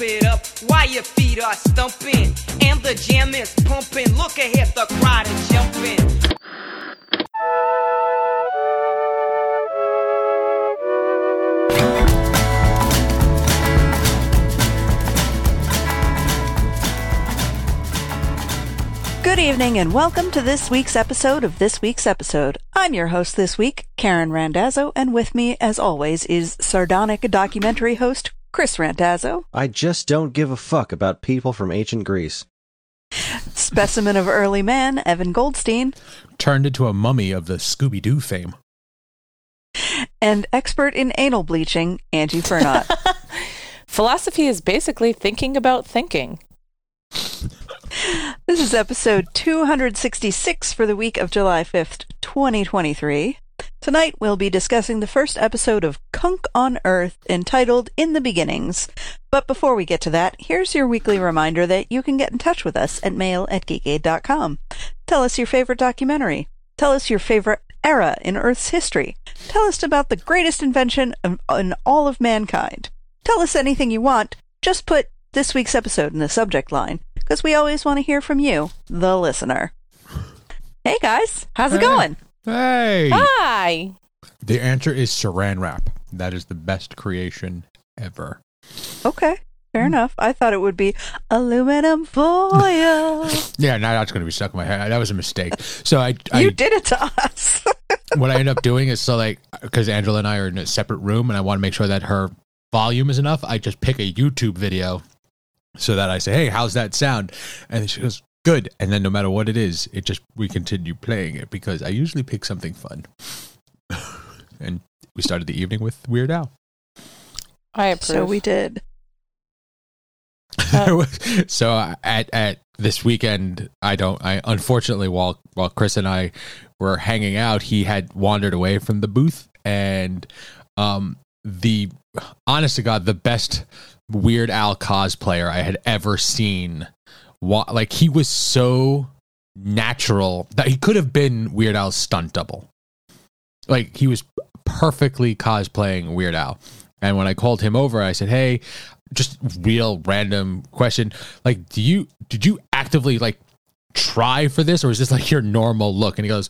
It up while your feet are stumping. And the jam is pumping. Look ahead, the crowd is jumping. Good evening and welcome to this week's episode of This Week's Episode. I'm your host this week, Karen Randazzo, and with me, as always, is sardonic documentary host Kris Randazzo, I just don't give a fuck about people from ancient Greece. specimen of early man, Evan Goldstein, turned into a mummy of the Scooby Doo fame. and expert in anal bleaching, Angie Fernot. Philosophy is basically thinking about thinking. this is episode 266 for the week of July 5th, 2023. Tonight we'll be discussing the first episode of Cunk on Earth entitled In the Beginnings. But before we get to that, here's your weekly reminder that you can get in touch with us at mail at geekade.com. Tell us your favorite documentary. Tell us your favorite era in Earth's history. Tell us about the greatest invention of- in all of mankind. Tell us anything you want. Just put this week's episode in the subject line, because we always want to hear from you, the listener. Hey guys, how's it going? Hey! Hi! The answer is saran wrap. That is the best creation ever. Okay, fair mm. enough. I thought it would be aluminum foil. Yeah, now that's going to be stuck in my head. That was a mistake. So I, you I did it to us. what I end up doing is so like because Angela and I are in a separate room, and I want to make sure that her volume is enough. I just pick a YouTube video so that I say, "Hey, how's that sound?" And she goes, "Good." And then no matter what it is, it just we continue playing it because I usually pick something fun. and we started the evening with Weird Al. I approve. so we did. so uh, at at this weekend, I don't. I unfortunately, while while Kris and I were hanging out, he had wandered away from the booth, and um, the honest to God, the best Weird Al cosplayer I had ever seen. Like he was so natural that he could have been Weird Al's stunt double. Like he was perfectly cosplaying Weird Al. And when I called him over, I said, "Hey, just real random question. Like, do you did you actively like try for this, or is this like your normal look?" And he goes,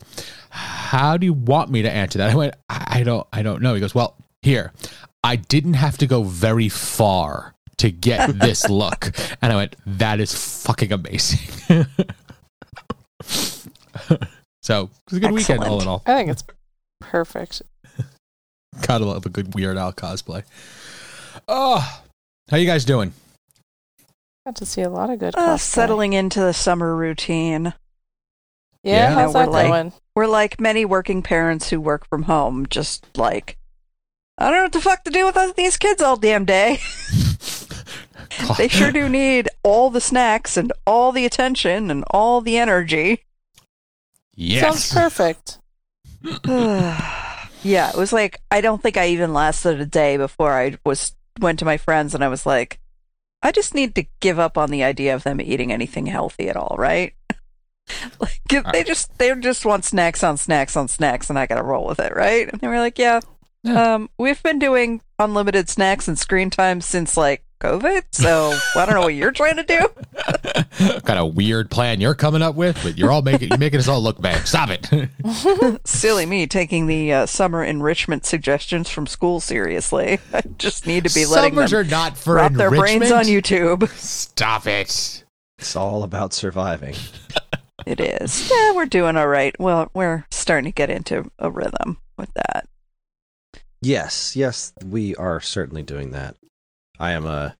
"How do you want me to answer that?" I went, "I I don't, I don't know." He goes, "Well, here, I didn't have to go very far to get this look," and I went, "That is fucking amazing." so it was a good weekend, all in all. I think it's perfect. Gotta love a good Weird Al cosplay. Oh, how you guys doing? Got to see a lot of good Uh, settling into the summer routine. Yeah, Yeah. how's We're that like- going? We're like many working parents who work from home, just like, I don't know what the fuck to do with these kids all damn day. they sure do need all the snacks and all the attention and all the energy. Yes. Sounds perfect. yeah, it was like I don't think I even lasted a day before I was went to my friends and I was like, I just need to give up on the idea of them eating anything healthy at all, right? like if they just they just want snacks on snacks on snacks and I gotta roll with it, right? And they were like, Yeah. Yeah. Um, we've been doing unlimited snacks and screen time since like COVID, so I don't know what you're trying to do. Got a weird plan you're coming up with, but you're all making you're making us all look bad. Stop it. Silly me taking the uh, summer enrichment suggestions from school seriously. I just need to be letting Summers them are not for drop their enrichment. brains on YouTube. Stop it. It's all about surviving. It is. Yeah, we're doing all right. Well, we're starting to get into a rhythm with that. Yes, yes, we are certainly doing that. I am a.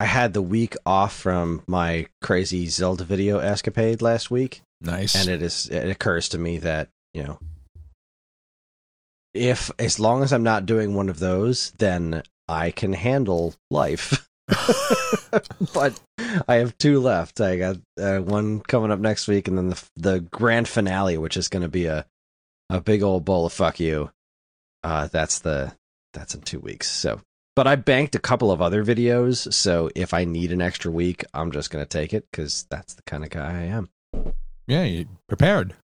I had the week off from my crazy Zelda video escapade last week, Nice. and it is. It occurs to me that you know, if as long as I'm not doing one of those, then I can handle life. but I have two left. I got uh, one coming up next week, and then the the grand finale, which is going to be a a big old bowl of fuck you. Uh, that's the that's in two weeks. So, but I banked a couple of other videos, so if I need an extra week, I'm just going to take it because that's the kind of guy I am. Yeah, you prepared.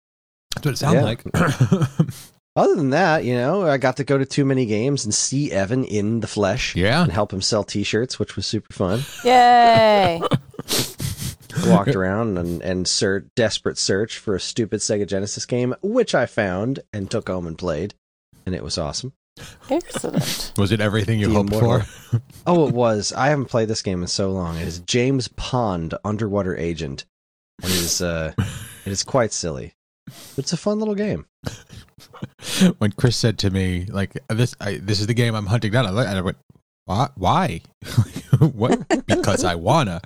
That's what it sounds Yeah. like. Other than that, you know, I got to go to too many games and see Evan in the flesh yeah. and help him sell T-shirts, which was super fun. Yay! walked around and and ser- desperate search for a stupid Sega Genesis game, which I found and took home and played, and it was awesome. Excellent. Was it everything you The hoped immortal- for? Oh, it was. I haven't played this game in so long. It is James Pond, Underwater Agent, and it is uh, it is quite silly. It's a fun little game. when Kris said to me, like this, I, this is the game I'm hunting down. I, looked- and I went, why? Why? what? because I wanna.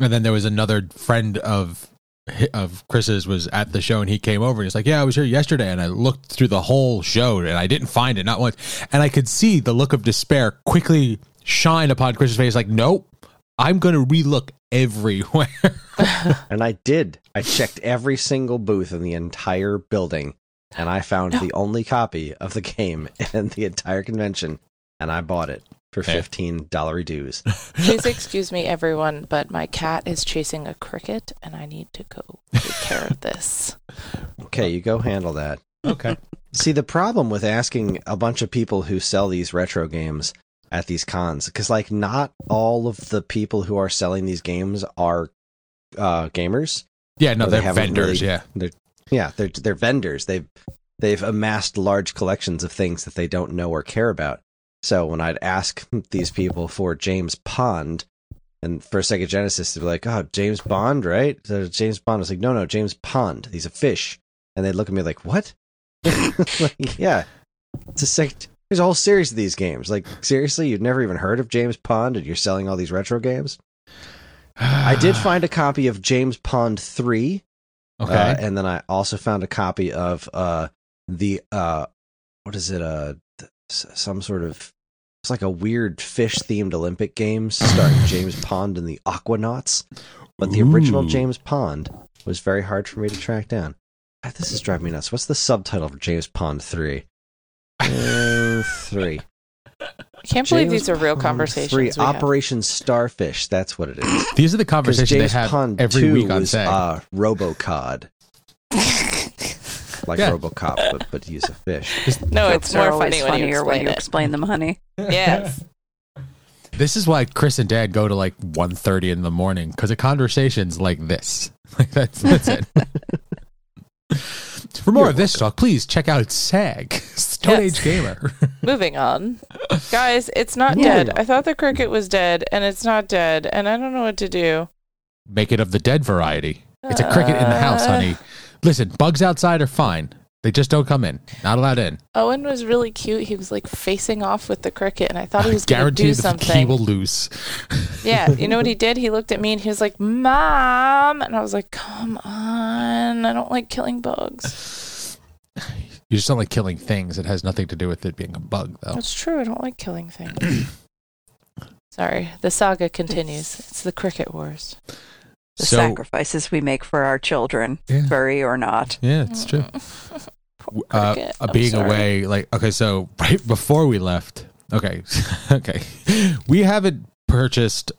And then there was another friend of of Kris's was at the show, and he came over and he's like, "Yeah, I was here yesterday." And I looked through the whole show, and I didn't find it, not once. And I could see the look of despair quickly shine upon Kris's face. Like, nope, I'm going to relook everywhere. And I did. I checked every single booth in the entire building, and I found the only copy of the game in the entire convention, and I bought it for fifteen dollar dues. Please excuse me, everyone, but my cat is chasing a cricket, and I need to go take care of this. Okay, you go handle that. okay. See, the problem with asking a bunch of people who sell these retro games at these cons, because like not all of the people who are selling these games are uh, gamers. Yeah, no, they they're haven't vendors. really- yeah. They're yeah, they're they're vendors. They've they've amassed large collections of things that they don't know or care about. So when I'd ask these people for James Pond, and for Sega Genesis, they'd be like, "Oh, James Bond, right?" So James Bond I was like, "No, no, James Pond. He's a fish." And they'd look at me like, "What?" like, yeah, it's a sec- There's a whole series of these games. Like seriously, you've never even heard of James Pond, and you're selling all these retro games. I did find a copy of James Pond three. Okay. Uh, and then I also found a copy of uh the uh what is it uh some sort of it's like a weird fish themed Olympic games starring James Pond and the Aquanauts. But the original James Pond was very hard for me to track down. Ah, This is driving me nuts. What's the subtitle for James Pond 3? Uh, 3. I can't believe these are real Pond conversations. 3 we have. Operation Starfish. That's what it is. These are the conversations James they have Pond every 2 week on was SAG. uh, Robocod. like Yeah. RoboCop, but but use a fish. no, Jokes it's are more funny when you funnier explain when you explain them, honey. yes. This is why Kris and Dad go to like 1.30 in the morning because of conversations like this. Like that's that's it. For more of this talk, please check out SAG, Stone Yes. Age Gamer. Moving on. Guys, it's not Yeah. dead. I thought the cricket was dead, and it's not dead, and I don't know what to do. Make it of the dead variety. It's a cricket in the house, Uh. honey. Listen, bugs outside are fine. They just don't come in. Not allowed in. Owen was really cute. He was like facing off with the cricket, and I thought he was going to do something. He will lose. Yeah, you know what he did? He looked at me and he was like, "Mom," and I was like, "Come on, I don't like killing bugs." You just don't like killing things. It has nothing to do with it being a bug, though. That's true. I don't like killing things. Sorry, the saga continues. It's the cricket wars. The so, sacrifices we make for our children, Yeah. furry or not. yeah, it's true. Uh, uh, being away like okay so right before we left okay okay we haven't purchased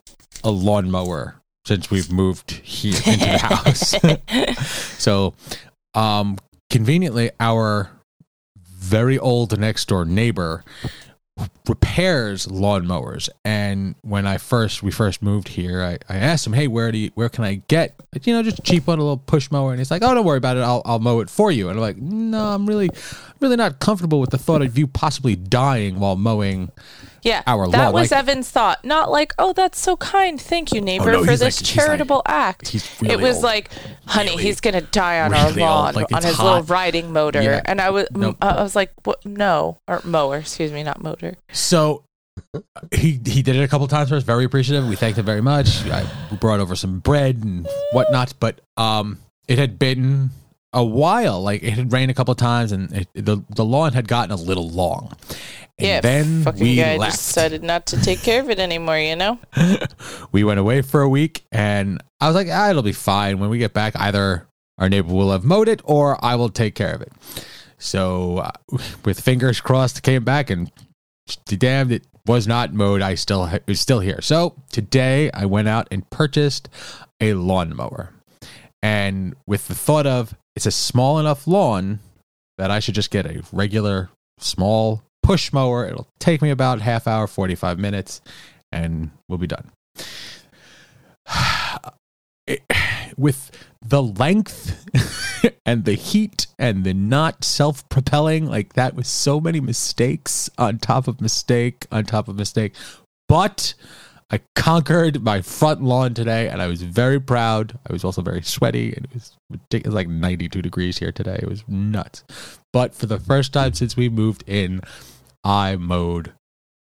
a lawnmower since we've moved here into the house so um conveniently our very old next door neighbor repairs lawnmowers. And when i first we first moved here i, I asked him hey where do you where can i get you know just cheap one a little push mower? And he's like oh don't worry about it. I'll, I'll mow it for you. And i'm like no i'm really really not comfortable with the thought of you possibly dying while mowing Yeah, our lawn. that lawn, was like- Evan's thought. Not like, "Oh, that's so kind. Thank you, neighbor, no, for this like- he's like- charitable act." really it was old. like, "Honey, Really, he's gonna die on our really old. lawn on his little riding motor." Yeah. And I was, Nope. I was like, "What? No, or mower? Excuse me, not motor." So he he did it a couple times for us. Very appreciative. We thanked him very much. I we brought over some bread and whatnot. But um, it had been a while. Like it had rained a couple times, and it, the the lawn had gotten a little long. And yeah, then fucking we guy left. decided not to take care of it anymore. You know. we went away for a week and I was like, ah, it'll be fine. When we get back, either our neighbor will have mowed it or I will take care of it. So, uh, with fingers crossed, came back and damned it was not mowed. I still it was still here. So today I went out and purchased a lawnmower, and with the thought of it's a small enough lawn that I should just get a regular small push mower. It'll take me about half hour, forty five minutes, and we'll be done. It- with the length and the heat and the not self propelling, like that was so many mistakes on top of mistake on top of mistake. But I conquered my front lawn today and I was very proud. I was also very sweaty and it was ridiculous, like 92 degrees here today. It was nuts. But for the first time since we moved in, I mowed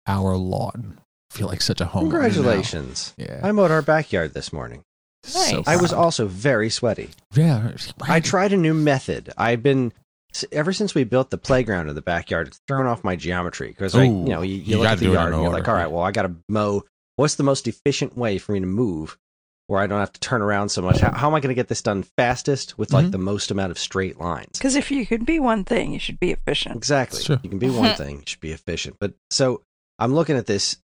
our lawn. I feel like such a home. now. Congratulations. Yeah. I mowed our backyard this morning. So Nice. I was also very sweaty. Yeah. I tried a new method. I've been ever since we built the playground in the backyard. It's thrown off my geometry because like you know you, you, you look at the do it in yard and you're like, all right, well I got to mow. What's the most efficient way for me to move where I don't have to turn around so much? How, how am I going to get this done fastest with like Mhm. the most amount of straight lines? Because if you could be one thing, you should be efficient. Exactly. It's. You can be one thing, you should be efficient. But so I'm looking at this.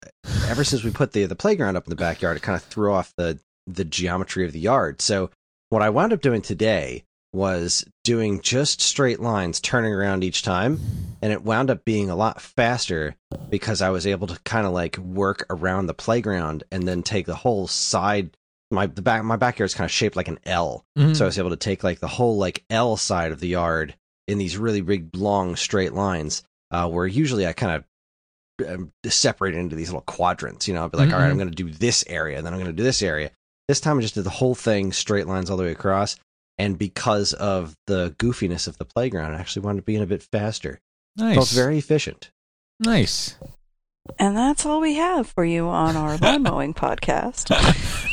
Ever since we put the the playground up in the backyard, it kind of threw off the the geometry of the yard. So what I wound up doing today was doing just straight lines, turning around each time, and it wound up being a lot faster because I was able to kind of like work around the playground and then take the whole side. My the back my backyard's kind of shaped like an L, Mhm. so I was able to take like the whole like L side of the yard in these really big, long, straight lines. Uh, where usually I kind of um, separate into these little quadrants. You know, I'll be like, all right, I'm Mhm. going to do this area, then I'm going to do this area. This time I just did the whole thing, straight lines all the way across. And because of the goofiness of the playground, it actually wound up being a bit faster. nice. So it's very efficient. nice. And that's all we have for you on our lawn mowing podcast. Don't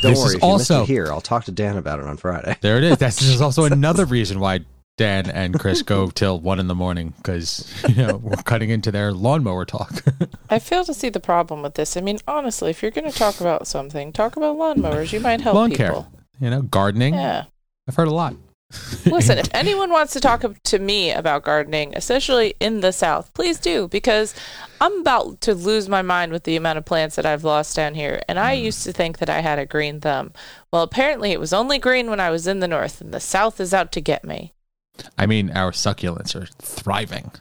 This worry, is if you also- missed it here, I'll talk to Dan about it on Friday. There it is. That's this is also another reason why Dan and Kris go till one in the morning because you know we're cutting into their lawnmower talk. I fail to see the problem with this. I mean, honestly, if you're going to talk about something, talk about lawnmowers. You might help Lawn care. people. you know, gardening. Yeah. I've heard a lot. Listen, if anyone wants to talk to me about gardening, especially in the South, please do because I'm about to lose my mind with the amount of plants that I've lost down here. And I used to think that I had a green thumb. Well, apparently it was only green when I was in the North, and the South is out to get me. I mean, our succulents are thriving.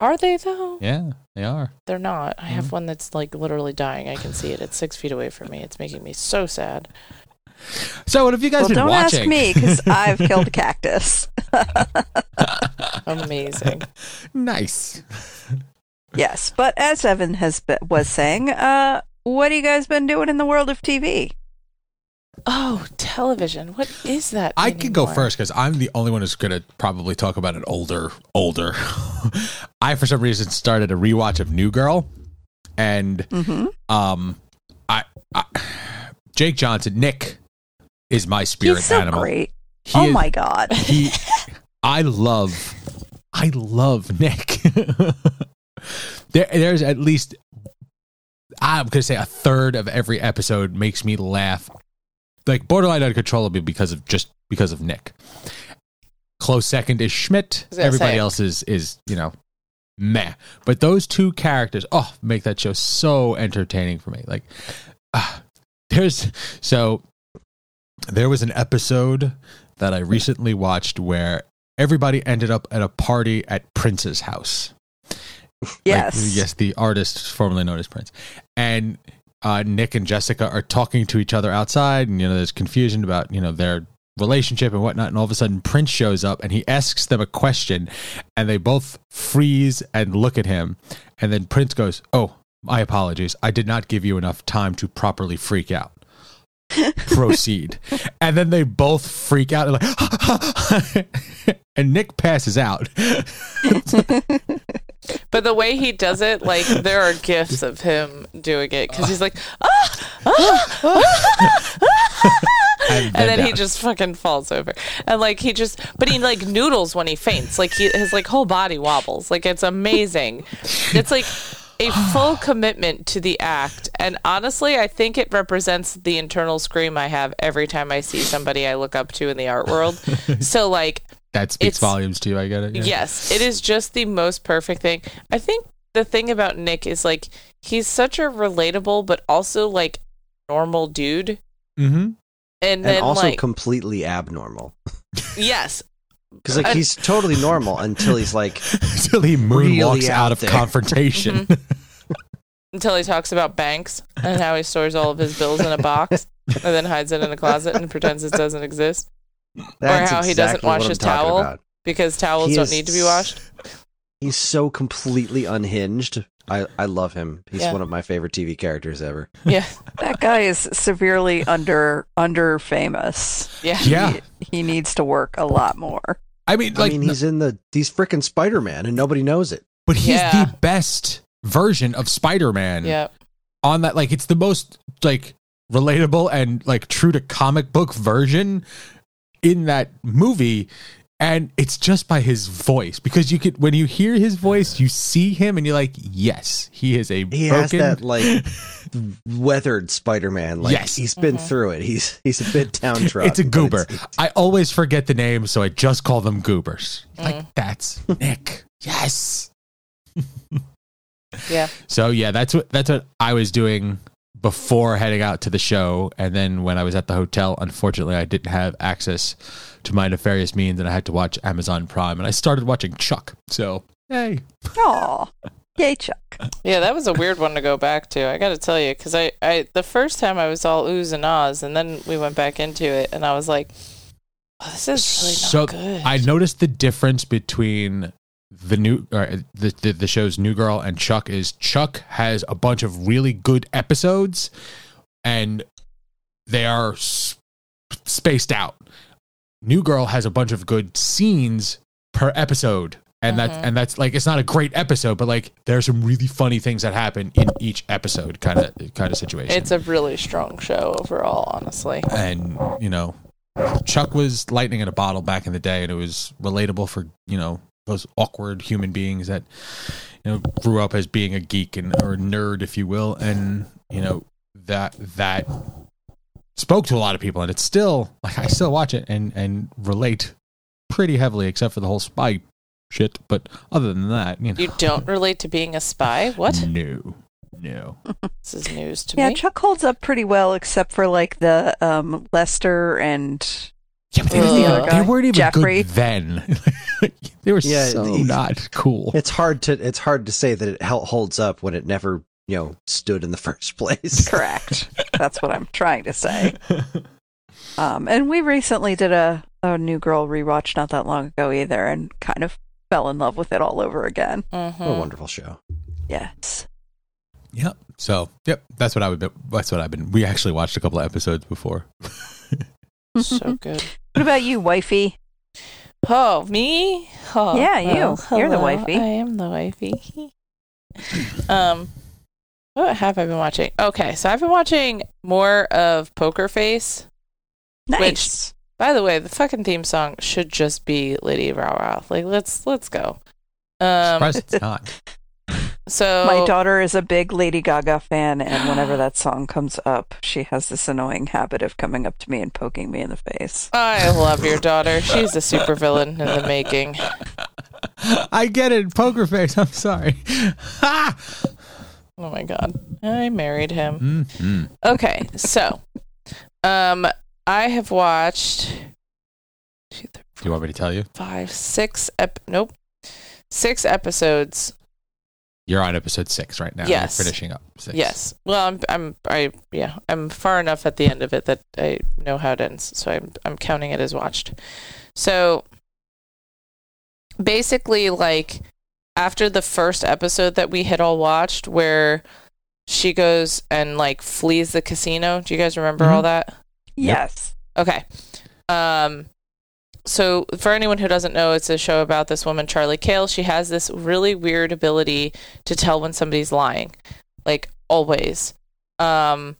Are they though? Yeah, they are. They're not. I Mm-hmm. have one that's like literally dying. I can see it. It's six feet away from me. It's making me so sad. So, what have you guys well, been don't watching? ask me because I've killed a cactus. Amazing. nice. yes, but as Evan has be- was saying, uh, what have you guys been doing in the world of TV? Oh, television. What is that? I can go first because I'm the only one who's going to probably talk about an older, older. I, for some reason, started a rewatch of New Girl, and Mm-hmm. um, I, I Jake Johnson, Nick, is my spirit He's so animal. great. He oh is- my god. he I love I love Nick. there there's at least I'm gonna say a third of every episode makes me laugh. Like borderline uncontrollably because of just because of Nick. Close second is Schmidt. was gonna Everybody say. else is is, you know, meh. But those two characters, oh, make that show so entertaining for me. Like ah, there's so there was an episode that I recently watched where everybody ended up at a party at Prince's house. Yes. Like, yes, the artist formerly known as Prince. And uh, Nick and Jessica are talking to each other outside, and you know, there's confusion about you know their relationship and whatnot. And all of a sudden, Prince shows up and he asks them a question, and they both freeze and look at him. And then Prince goes, "Oh, my apologies. I did not give you enough time to properly freak out." Proceed. And then they both freak out and like, and Nick passes out. But the way he does it, like there are gifs of him doing it because he's like, ah, ah, ah, ah," And then then he just fucking falls over, and like he just, but he like noodles when he faints, like he his like whole body wobbles, like it's amazing. It's like a full commitment to the act. And honestly, I think it represents the internal scream I have every time I see somebody I look up to in the art world. so, like, That speaks It's- volumes to you. I get it. yeah. yes, it is just the most perfect thing. I think the thing about Nick is like he's such a relatable but also like normal dude. Mm-hmm. And and then also like completely abnormal yes, because like he's totally normal until he's like Until he Really moonwalks out out of there. confrontation. Mm-hmm. until he talks about banks and how he stores all of his bills in a box and then hides it in a closet and pretends it doesn't exist that's how he doesn't wash his towel. about. because towels He don't is need to be washed. He's so completely unhinged. I, I love him. He's Yeah. one of my favorite TV characters ever. Yeah, That guy is severely under under famous. yeah, yeah. He, he needs to work a lot more. I mean, I mean, he's in the he's freaking Spider Man, and nobody knows it. but he's Yeah. the best version of Spider-Man. yeah. on that like it's the most like relatable and like true to comic book version in that movie and it's just by his voice because you could when you hear his voice you see him and you're like yes he is a He has broken that like weathered Spider Man. Like Yes. he's been through it. He's he's a bit downtrodden. it's a but goober it's- i always forget the name so i just call them goobers Mm. like that's nick yes Yeah. So yeah, that's what that's what I was doing before heading out to the show, and then when I was at the hotel, unfortunately, I didn't have access to my nefarious means, and I had to watch Amazon Prime, and I started watching Chuck. So hey, Aw. Yay, Chuck. Yeah, that was a weird one to go back to. I got to tell you, because I, I, the first time I was all oohs and ahs, and then we went back into it, and I was like, oh, "This is really so not good." I noticed the difference between the new or the, the the show's New Girl and Chuck is Chuck has a bunch of really good episodes, and they are s- spaced out. New Girl has a bunch of good scenes per episode. And that's Mhm. and that's like it's not a great episode, but like there's some really funny things that happen in each episode, kind of kind of situation. it's a really strong show overall, honestly. and you know chuck was lightning in a bottle back in the day and it was relatable for you know those awkward human beings that you know grew up as being a geek and or nerd if you will and you know that that spoke to a lot of people and it's still like i still watch it and and relate pretty heavily except for the whole spy shit but other than that you know You don't relate to being a spy? What? no no This is news to Yeah, me. Yeah, Chuck holds up pretty well, except for like the um, Lester and yeah, but they, Who's didn't the even- other they guy? weren't even Jeffrey? good then they were Yeah, so he- not cool It's hard to it's hard to say that it hel- holds up when it never you know stood in the first place. correct. That's what I'm trying to say. Um, and we recently did a, a New Girl rewatch not that long ago either, and kind of fell in love with it all over again. Mhm. What a wonderful show. Yes. Yep. So, yep, that's what I would. That's what I've been. We actually watched a couple of episodes before. So good. What about you, wifey? Oh, me? Oh, Yeah, you. You're the wifey. I am the wifey. um, what have I been watching? Okay, so I've been watching more of Poker Face. Nice. By the way, the fucking theme song should just be Lady Rao Rao. Like, let's let's go. Um, Surprised it's not. so My daughter is a big Lady Gaga fan, and whenever that song comes up, she has this annoying habit of coming up to me and poking me in the face. I love your daughter. She's a supervillain in the making. I get it. Poker face. I'm sorry. Ha! Oh my god, I married him. Mhm. Okay, so um I have watched two, Do you want me to tell you? five, six ep nope. Six episodes. You're on episode six right now. You're Yes. finishing up. Six. Yes. Well, I'm I'm I yeah, I'm far enough at the end of it that I know how it ends, so I'm I'm counting it as watched. So basically like after the first episode that we had all watched where she goes and like flees the casino. Do you guys remember all that? Yes. Okay. Um so for anyone who doesn't know, it's a show about this woman Charlie Cale. She has this really weird ability to tell when somebody's lying. Like always. Um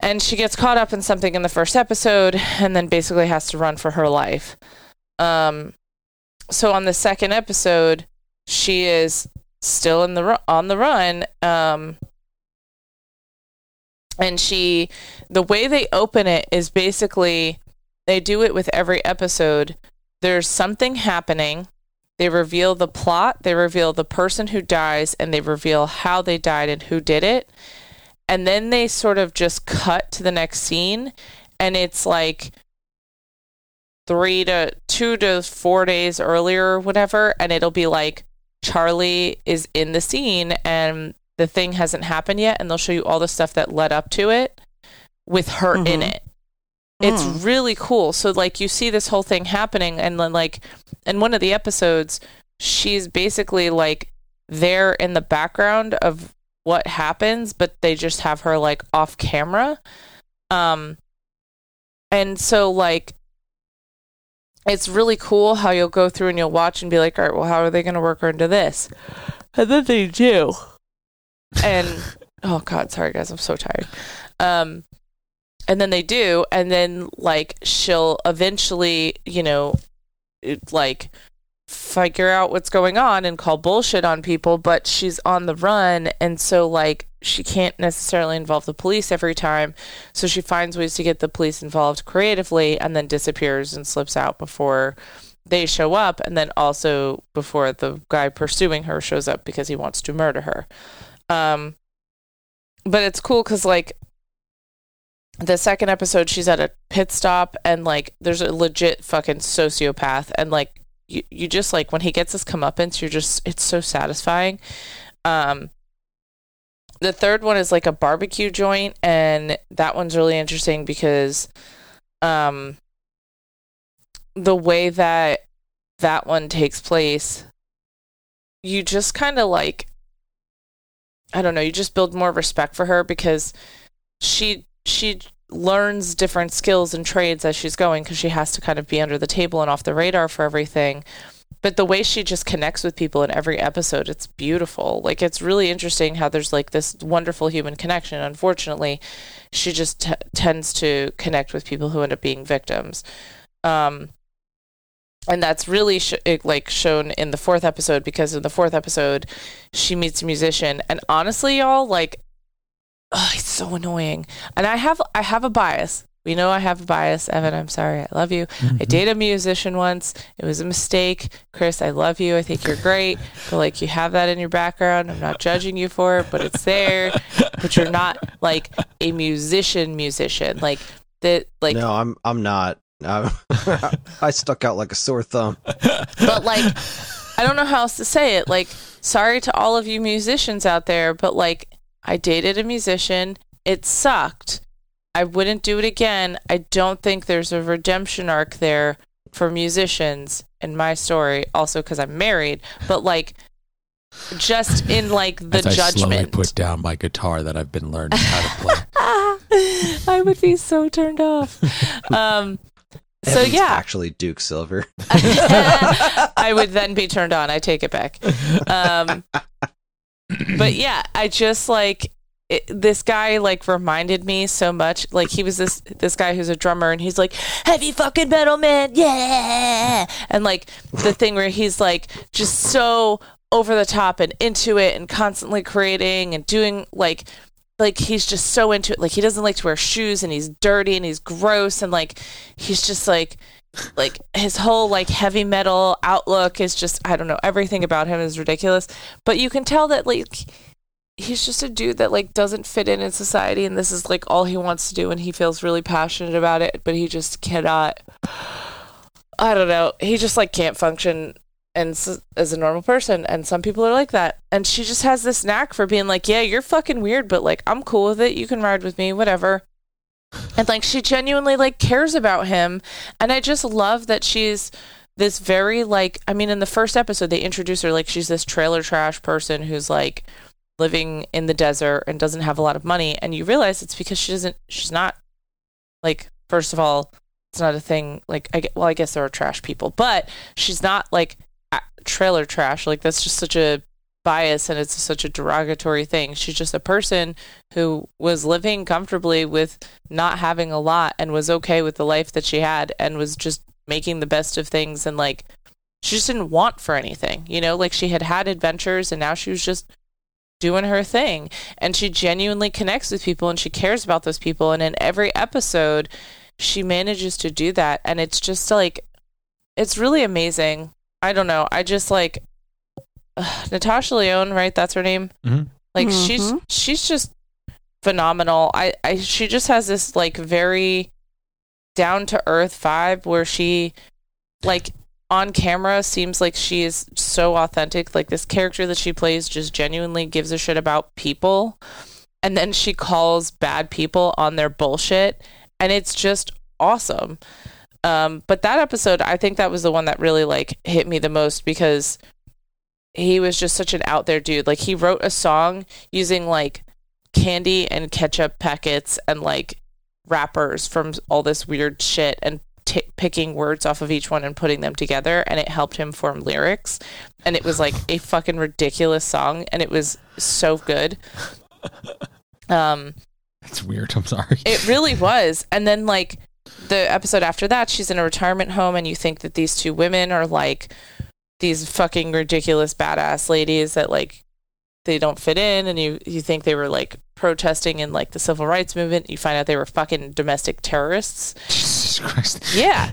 and she gets caught up in something in the first episode and then basically has to run for her life. Um so on the second episode, she is still in the ru- on the run. Um, and she, the way they open it is basically they do it with every episode. There's something happening. They reveal the plot, they reveal the person who dies, and they reveal how they died and who did it. And then they sort of just cut to the next scene, and it's like three to two to four days earlier or whatever, and it'll be like Charlie is in the scene and the thing hasn't happened yet, and they'll show you all the stuff that led up to it with her in Mhm. it. It's Mm. really cool. So like you see this whole thing happening and then like in one of the episodes she's basically like there in the background of what happens, but they just have her like off camera. Um and so like it's really cool how you'll go through and you'll watch and be like, all right, well, how are they going to work her into this? And then they do. And oh god, sorry guys, I'm so tired. Um, and then they do, and then like she'll eventually, you know, it, like figure out what's going on and call bullshit on people, but she's on the run, and so like she can't necessarily involve the police every time. So she finds ways to get the police involved creatively, and then disappears and slips out before they show up, and then also before the guy pursuing her shows up because he wants to murder her. Um, but it's cool because like the second episode she's at a pit stop and like there's a legit fucking sociopath and like you, you just like when he gets his comeuppance you're just it's so satisfying. Um the third one is like a barbecue joint and that one's really interesting because um the way that that one takes place you just kind of like I don't know, you just build more respect for her because she she learns different skills and trades as she's going because she has to kind of be under the table and off the radar for everything. But the way she just connects with people in every episode, it's beautiful. Like it's really interesting how there's like this wonderful human connection. Unfortunately, she just t- tends to connect with people who end up being victims. Um, and that's really sh- like shown in the fourth episode because in the fourth episode she meets a musician and honestly y'all like oh, it's so annoying. And i have i have a bias. We know i have a bias evan. I'm sorry. I love you. I mm-hmm. dated a musician once. It was a mistake. Kris i love you. I think you're great. But like you have that in your background. I'm not judging you for it but it's there. But you're not like a musician musician. Like that like no, I'm I'm not. I'm, I stuck out like a sore thumb. but like I don't know how else to say it. Like, sorry to all of you musicians out there, but like I dated a musician. It sucked. I wouldn't do it again. I don't think there's a redemption arc there for musicians in my story. Also, because I'm married, but like just in like the As I slowly judgment. put down my guitar that I've been learning how to play. I would be so turned off. Um, so Evan's yeah, actually Duke Silver. I would then be turned on. I take it back. Um, but yeah, I just like it, this guy. Like reminded me so much. Like he was this this guy who's a drummer, and he's like heavy fucking metal man, yeah. And like the thing where he's like just so over the top and into it, and constantly creating and doing like like he's just so into it like he doesn't like to wear shoes and he's dirty and he's gross and like he's just like like his whole like heavy metal outlook is just I don't know everything about him is ridiculous. But you can tell that like he's just a dude that like doesn't fit in in society and this is like all he wants to do and he feels really passionate about it but he just cannot I don't know he just like can't function and as a normal person and some people are like that. And she just has this knack for being like yeah you're fucking weird but like i'm cool with it. You can ride with me whatever and like she genuinely like cares about him. And i just love that she's this very like i mean in the first episode they introduce her like she's this trailer trash person who's like living in the desert and doesn't have a lot of money. And you realize it's because she doesn't she's not like first of all it's not a thing. Like i get well i guess there are trash people but she's not like trailer trash. Like that's just such a bias and it's such a derogatory thing. She's just a person who was living comfortably with not having a lot and was okay with the life that she had and was just making the best of things and like she just didn't want for anything, you know, like she had had adventures and now she was just doing her thing. And she genuinely connects with people and she cares about those people. And in every episode she manages to do that. And it's just like it's really amazing. I don't know. I just like ugh, Natasha Lyonne, right? That's her name. Mhm. Like she's Mhm. she's just phenomenal. I, I she just has this like very down to earth vibe where she like on camera seems like she is so authentic. Like this character that she plays just genuinely gives a shit about people. And then she calls bad people on their bullshit. And it's just awesome. Um, but that episode, I think that was the one that really like hit me the most because he was just such an out there dude. Like he wrote a song using like candy and ketchup packets and like wrappers from all this weird shit and t- picking words off of each one and putting them together and it helped him form lyrics and it was like a fucking ridiculous song and it was so good um It's weird. I'm sorry. it really was. And then like the episode after that, she's in a retirement home and you think that these two women are like these fucking ridiculous badass ladies that like they don't fit in and you you think they were like protesting in like the civil rights movement. You find out they were fucking domestic terrorists. Jesus Christ. Yeah.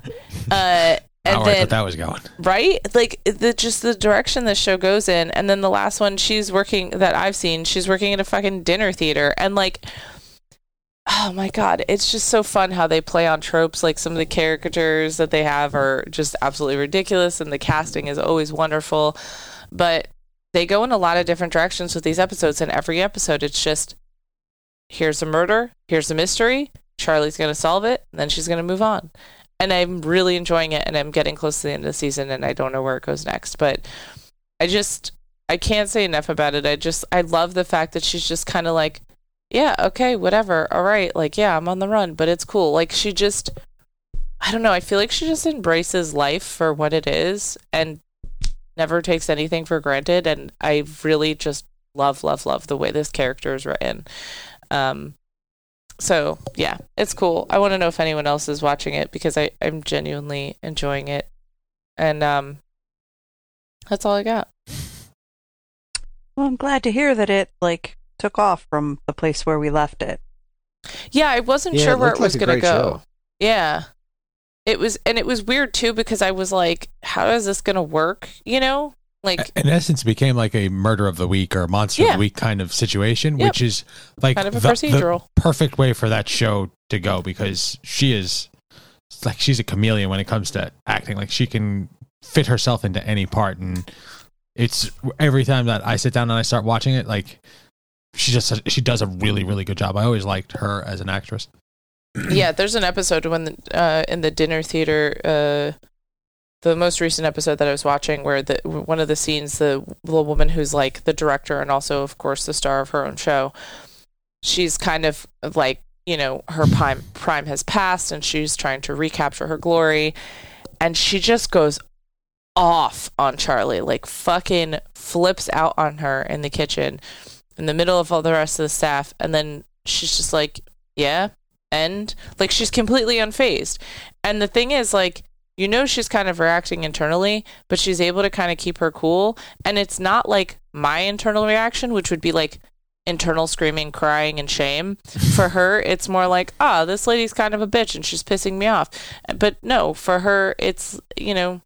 Uh and oh, I then thought that was going. right like the just the direction the show goes in and then the last one she's working that i've seen she's working at a fucking dinner theater and like oh my god it's just so fun how they play on tropes like some of the caricatures that they have are just absolutely ridiculous and the casting is always wonderful. But they go in a lot of different directions with these episodes and every episode it's just here's a murder here's a mystery charlie's going to solve it and then she's going to move on. And I'm really enjoying it and I'm getting close to the end of the season and I don't know where it goes next but I just I can't say enough about it. I just I love the fact that she's just kind of like yeah okay whatever all right like yeah I'm on the run but it's cool like she just I don't know I feel like she just embraces life for what it is and never takes anything for granted and I really just love love love the way this character is written um so yeah, it's cool. I want to know if anyone else is watching it because I I'm genuinely enjoying it, and um, that's all I got. Well, I'm glad to hear that it like took off from the place where we left it. Yeah, I wasn't Yeah, sure it where it was like gonna go. show. Yeah, it was, and it was weird too because I was like, how is this gonna work? You know, like in essence became like a murder of the week or monster of the week kind of situation, Yep. which is like Kind of a the- the procedural. perfect way for that show to go because she is like she's a chameleon when it comes to acting. Like she can fit herself into any part, and it's every time that I sit down and I start watching it, like she just she does a really really good job. I always liked her as an actress. yeah, there's an episode when the, uh, in the dinner theater, uh, the most recent episode that I was watching, where the one of the scenes, the the woman who's like the director and also, of course, the star of her own show, she's kind of like you know her prime prime has passed, and she's trying to recapture her glory, and she just goes off on Charlie, like fucking flips out on her in the kitchen, in the middle of all the rest of the staff, and then she's just like, yeah end. Like she's completely unfazed. And the thing is, like, you know, she's kind of reacting internally, but she's able to kind of keep her cool. And it's not like my internal reaction, which would be like internal screaming, crying, and shame. For her, it's more like, ah, this lady's kind of a bitch and she's pissing me off. But no, for her, it's, you know,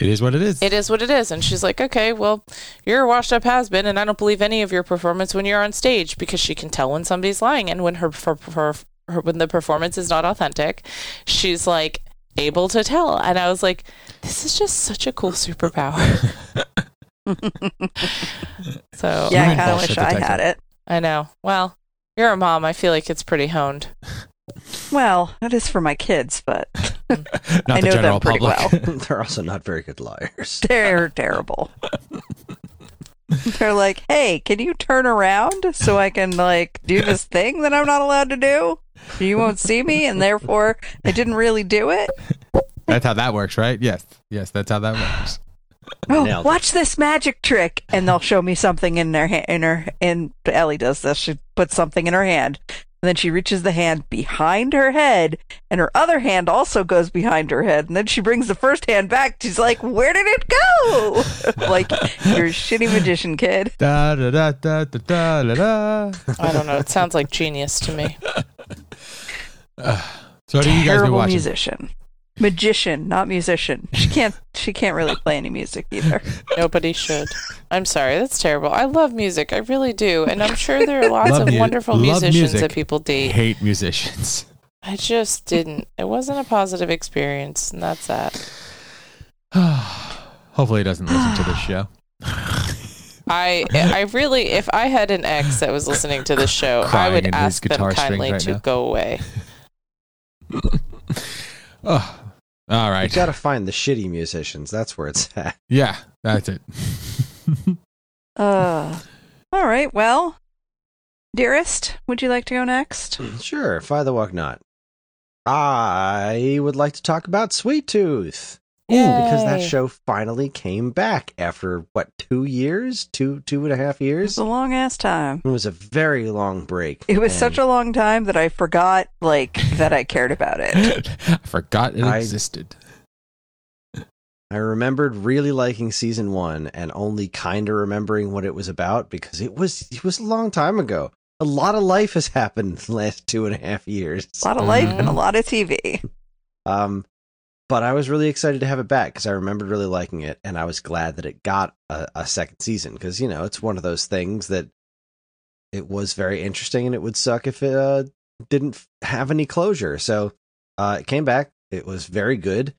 It is what it is. it is what it is. And she's like, okay, well, you're a washed up has been, and I don't believe any of your performance when you're on stage because she can tell when somebody's lying and when her, her, her, her when the performance is not authentic, she's like able to tell. And I was like, this is just such a cool superpower. so yeah, I kind of bullshit wish I detector. had it. I know. Well, you're a mom. I feel like it's pretty honed. Well, it is for my kids, but Not I the know general them pretty public. well. They're also not very good liars. They're terrible. They're like, "Hey, can you turn around so I can like do this thing that I'm not allowed to do? You won't see me, and therefore I didn't really do it." That's how that works, right? Yes, yes, that's how that works. Oh, Nailed it. watch this magic trick, and they'll show me something in their hand. In her, and Ellie does this. She puts something in her hand, And then she reaches the hand behind her head, and her other hand also goes behind her head. And then she brings the first hand back. She's like, Where did it go? like, you're a shitty magician, kid. Da da da da da da da. da. I don't know. It sounds like genius to me. So what have you guys been Terrible watching? musician. Magician, not musician. She can't she can't really play any music either. Nobody should. I'm sorry. That's terrible. I love music. I really do. And I'm sure there are lots Love of mu- wonderful musicians music. that people date. Hate musicians. I just didn't. It wasn't a positive experience, and that's that. Hopefully, he doesn't listen to this show. I I really, if I had an ex that was listening to this show, I would ask them kindly right to now. go away. Oh, all You gotta find the shitty musicians. That's where it's at. Yeah, that's it. Uh all right, well. Dearest, would you like to go next? Sure, fire the walk not. I would like to talk about Sweet Tooth. Because that show finally came back after what two years, two two and a half years. It was a long ass time. It was a very long break. It was and such a long time that I forgot like that I cared about it. I forgot it I- existed. I remembered really liking season one and only kind of remembering what it was about because it was it was a long time ago. A lot of life has happened in the last two and a half years. A lot of life and a Mhm. lot of TV. Um, but I was really excited to have it back because I remembered really liking it, and I was glad that it got a, a second season because you know it's one of those things that it was very interesting, and it would suck if it uh, didn't have any closure. So uh, it came back. It was very good.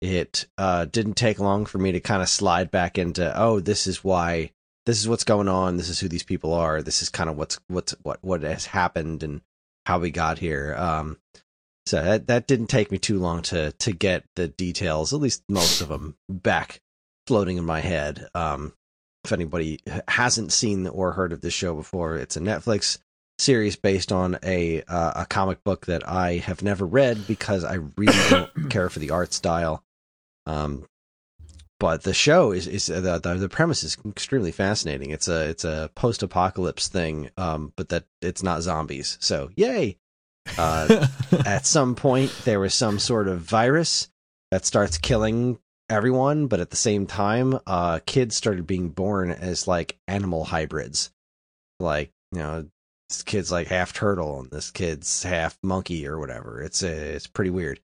It uh, didn't take long for me to kind of slide back into oh, this is why this is what's going on. This is who these people are. This is kind of what's what's what what has happened and how we got here. Um, so that that didn't take me too long to to get the details, at least most of them, back floating in my head. Um, if anybody hasn't seen or heard of this show before, it's a Netflix series based on a uh, a comic book that I have never read because I really don't care for the art style. Um, but the show is is uh, the, the the premise is extremely fascinating. It's a it's a post apocalypse thing, um, but that it's not zombies. So yay! Uh, at some point there was some sort of virus that starts killing everyone but at the same time uh kids started being born as like animal hybrids. Like you know this kid's like half turtle and this kid's half monkey or whatever. It's uh, it's pretty weird.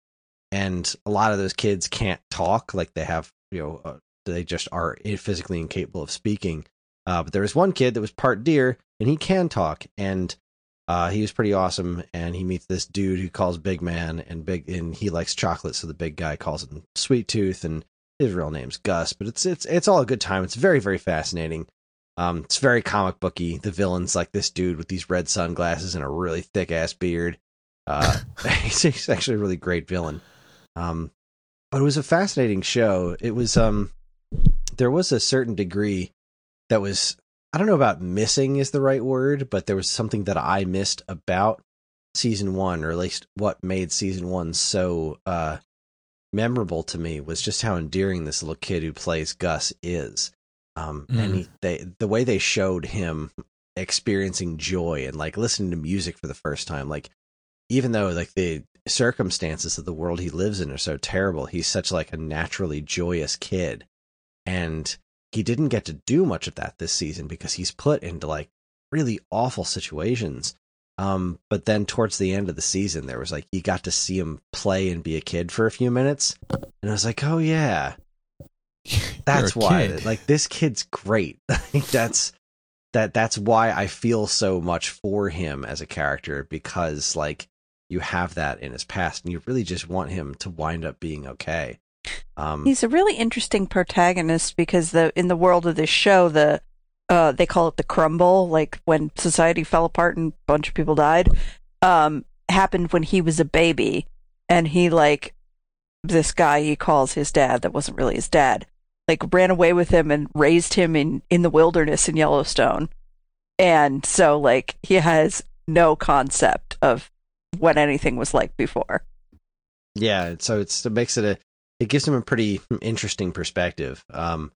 And a lot of those kids can't talk like they have you know uh, they just are physically incapable of speaking. Uh, but there was one kid that was part deer and he can talk. And uh, he was pretty awesome, and he meets this dude who calls Big Man, and big and he likes chocolate, so the big guy calls him Sweet Tooth, and his real name's Gus. But it's it's it's all a good time. It's very very fascinating. Um, it's very comic booky. The villain's like this dude with these red sunglasses and a really thick ass beard. Uh, he's, he's actually a really great villain. Um, but it was a fascinating show. It was um, there was a certain degree that was I don't know about missing is the right word, but there was something that I missed about season one, or at least what made season one so uh, memorable to me was just how endearing this little kid who plays Gus is. Um, And he, they, the way they showed him experiencing joy and like listening to music for the first time, like even though like the circumstances of the world he lives in are so terrible, he's such like a naturally joyous kid, and he didn't get to do much of that this season because he's put into like really awful situations. Um, but then towards the end of the season, there was like you got to see him play and be a kid for a few minutes, and I was like, oh yeah, that's why. kid. Like this kid's great. That's that. That's why I feel so much for him as a character because like you have that in his past, and you really just want him to wind up being okay. Um, He's a really interesting protagonist because the in the world of this show, the uh, they call it the crumble, like when society fell apart and a bunch of people died, um, happened when he was a baby, and he like this guy he calls his dad that wasn't really his dad, like ran away with him and raised him in in the wilderness in Yellowstone, and so like he has no concept of what anything was like before. Yeah, so it's it makes it a it gives him a pretty interesting perspective. Um,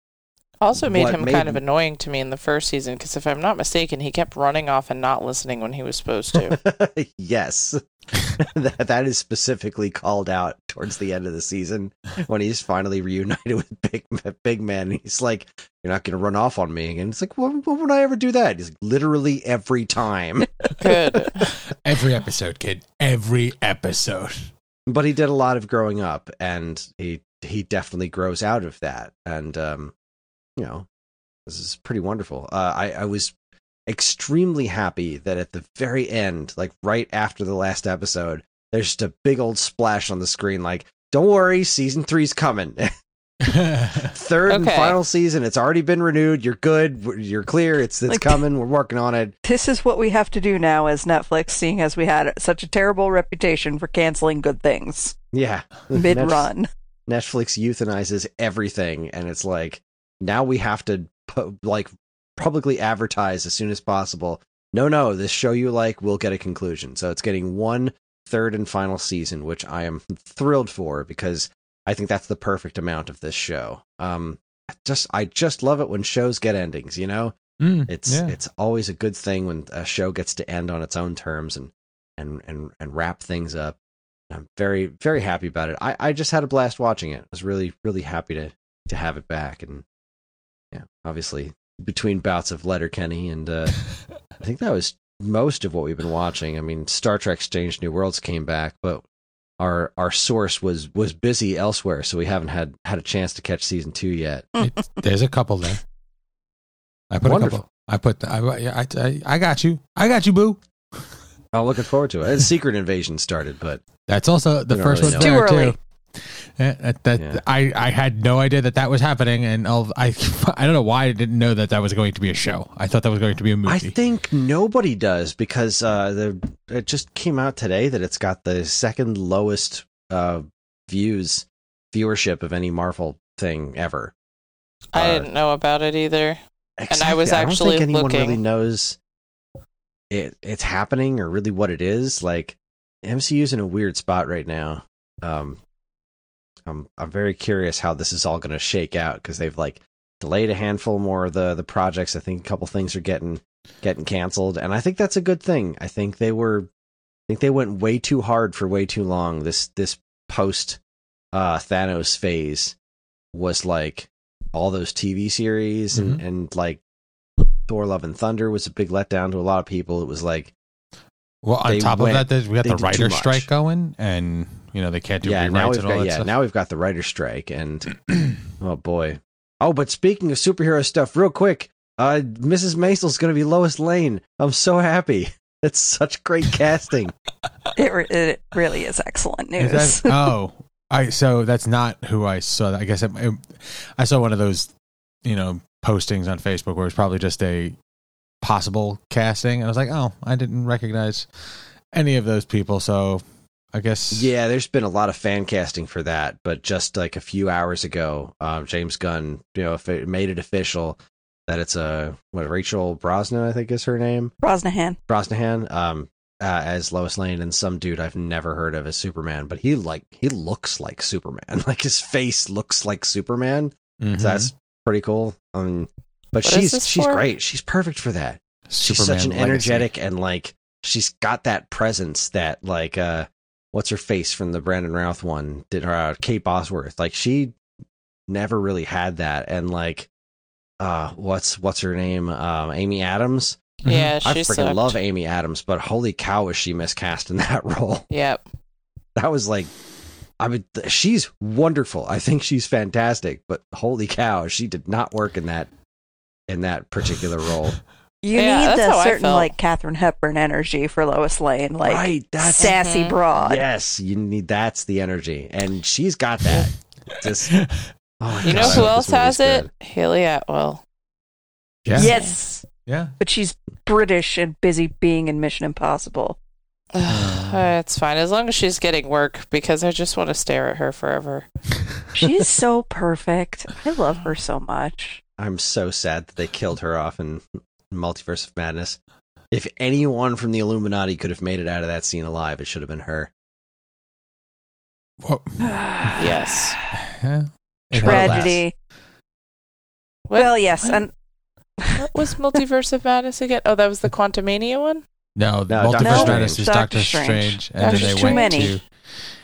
Also made him made- kind of annoying to me in the first season because if I'm not mistaken, he kept running off and not listening when he was supposed to. yes. that, that is specifically called out towards the end of the season when he's finally reunited with Big Big Man. And he's like, "You're not going to run off on me." And it's like, "When, when would I ever do that?" He's like, "Literally every time." Good. Every episode, kid. Every episode. But he did a lot of growing up, and he he definitely grows out of that. And um, you know, this is pretty wonderful. Uh, I I was extremely happy that at the very end, like right after the last episode, there's just a big old splash on the screen, like, "Don't worry, season three's coming." Third and final season. It's already been renewed. You're good. You're clear. It's it's Like- coming. We're working on it. This is what we have to do now as Netflix, seeing as we had such a terrible reputation for canceling good things Yeah, mid run. Netflix euthanizes everything, and it's like now we have to pu- like publicly advertise as soon as possible. No, no, this show you like will get a conclusion. So it's getting one third and final season, which I am thrilled for because I think that's the perfect amount of this show. Um, I just I just love it when shows get endings. You know, Mm, it's yeah. it's always a good thing when a show gets to end on its own terms and and and and wrap things up. I'm very very happy about it. I I just had a blast watching it. I was really really happy to to have it back and yeah, obviously between bouts of Letterkenny and uh I think that was most of what we've been watching. I mean, Star Trek Strange New Worlds came back, but our our source was was busy elsewhere, so we haven't had had a chance to catch season 2 yet. It's- there's a couple there. I put Wonderful. a couple. I put. The, I, I, I. I got you. I got you, boo. I'm looking forward to it. And Secret Invasion started, but That's also the first really one Too early. too. Yeah, that, that Yeah. I, I had no idea that that was happening, and I'll, I I don't know why I didn't know that that was going to be a show. I thought that was going to be a movie. I think nobody does because uh, the it just came out today that it's got the second lowest uh, views viewership of any Marvel thing ever. I Uh, didn't know about it either. And I was Exactly. I don't actually think anyone looking. really knows it it's happening or really what it is. Like MCU's in a weird spot right now. Um, I'm I'm very curious how this is all going to shake out because they've like delayed a handful more of the the projects. I think a couple things are getting getting canceled, and I think that's a good thing. I think they were I think they went way too hard for way too long. This this post uh Thanos phase was like all those TV series and, and like Thor Love and Thunder was a big letdown to a lot of people. It was like well, on top went- of that, we got the writer strike going, and you know they can't do yeah, now we've and all got that yeah, stuff. now we've got the writer strike and oh boy. Oh, but speaking of superhero stuff, real quick, uh Mrs. Maisel's gonna be Lois Lane. I'm so happy. It's such great casting. It, re- it really is excellent Is news. that- oh, I so that's not who I saw. I guess I, I saw one of those, you know, postings on Facebook where it's probably just a possible casting, and I was like, oh, I didn't recognize any of those people, so I guess Yeah, there's been a lot of fan casting for that, but just like a few hours ago, um, James Gunn, you know, if it made it official that it's a what Rachel Brosnan, I think is her name, Brosnahan. Brosnahan, um, uh, as Lois Lane, and some dude I've never heard of as Superman, but he like he looks like Superman, like his face looks like Superman. Mhm. So that's pretty cool. Um, but What is she's she's for? great. She's perfect for that. She's such an legacy. energetic and like she's got that presence that like uh what's her face from the Brandon Routh one did her uh, Kate Bosworth. Like she never really had that. And like uh what's what's her name? Um Amy Adams? Mhm. Yeah, I freaking sucked. love Amy Adams but holy cow was she miscast in that role. Yep. that was like I mean she's wonderful. I think she's fantastic but holy cow she did not work in that in that particular role You Yeah, need that's the certain like Katharine Hepburn energy for Lois Lane, like right that's sassy Mhm. broad. Yes, you need that's the energy, and she's got that. Just oh my You know who else has it? good. Hayley Atwell. yeah, Yes, yeah. but she's British and busy being in Mission Impossible. it's fine as long as she's getting work because I just want to stare at her forever. She's so perfect. I love her so much. I'm so sad that they killed her off in Multiverse of Madness. If anyone from the Illuminati could have made it out of that scene alive, it should have been her. Well, Yes. yeah. Tragedy. What, well, yes, what? and what was Multiverse of Madness again? Oh, that was the Quantumania one. No, No, Multiverse Doctor Madness is Doctor Doctor Strange. Strange, and There's then they too went many. to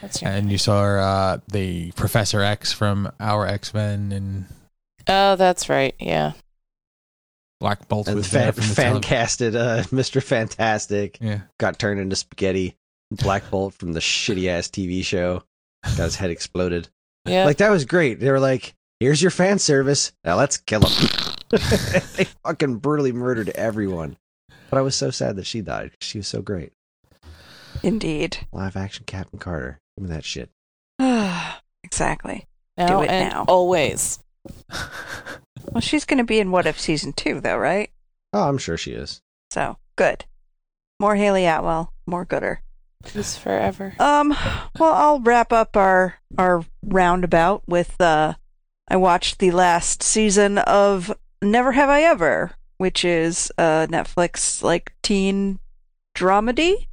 That's right. and you saw uh, the Professor X from our X Men and Oh, that's right. Yeah. Black Bolt And was fan, there from the fan tele- casted uh, Mr. Fantastic Yeah, got turned into spaghetti. Black Bolt from the shitty ass TV show got his head exploded. Yeah. Like that was great. They were like, "Here's your fan service. Now let's kill him." they fucking brutally murdered everyone. But I was so sad that she died. She was so great. indeed. Live action Captain Carter. Give me that shit. exactly. now do it and now. always. Well, she's going to be in What If season two, though, right? Oh, I'm sure she is. So good. More Hayley Atwell, more gooder. Peace forever. Um, well, I'll wrap up our our roundabout with uh, I watched the last season of Never Have I Ever, which is a Netflix like teen dramedy.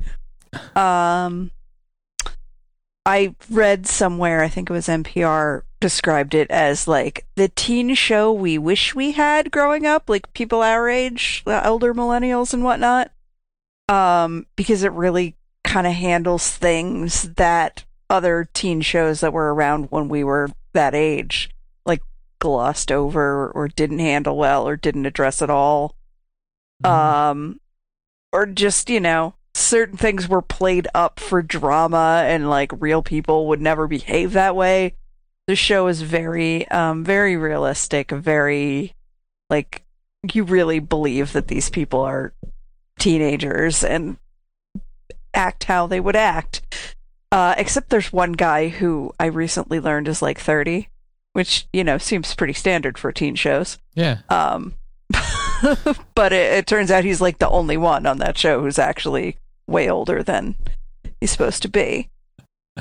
Um, I read somewhere, I think it was NPR, described it as like the teen show we wish we had growing up, like people our age, the elder millennials and whatnot. Um, because it really kind of handles things that other teen shows that were around when we were that age, like glossed over or didn't handle well or didn't address at all. Um, or just, you know, certain things were played up for drama and like real people would never behave that way. The show is very, um, very realistic, very like you really believe that these people are teenagers and act how they would act. Uh, except there's one guy who I recently learned is like 30, which, you know, seems pretty standard for teen shows. yeah. Um, but it, it turns out he's like the only one on that show who's actually way older than he's supposed to be.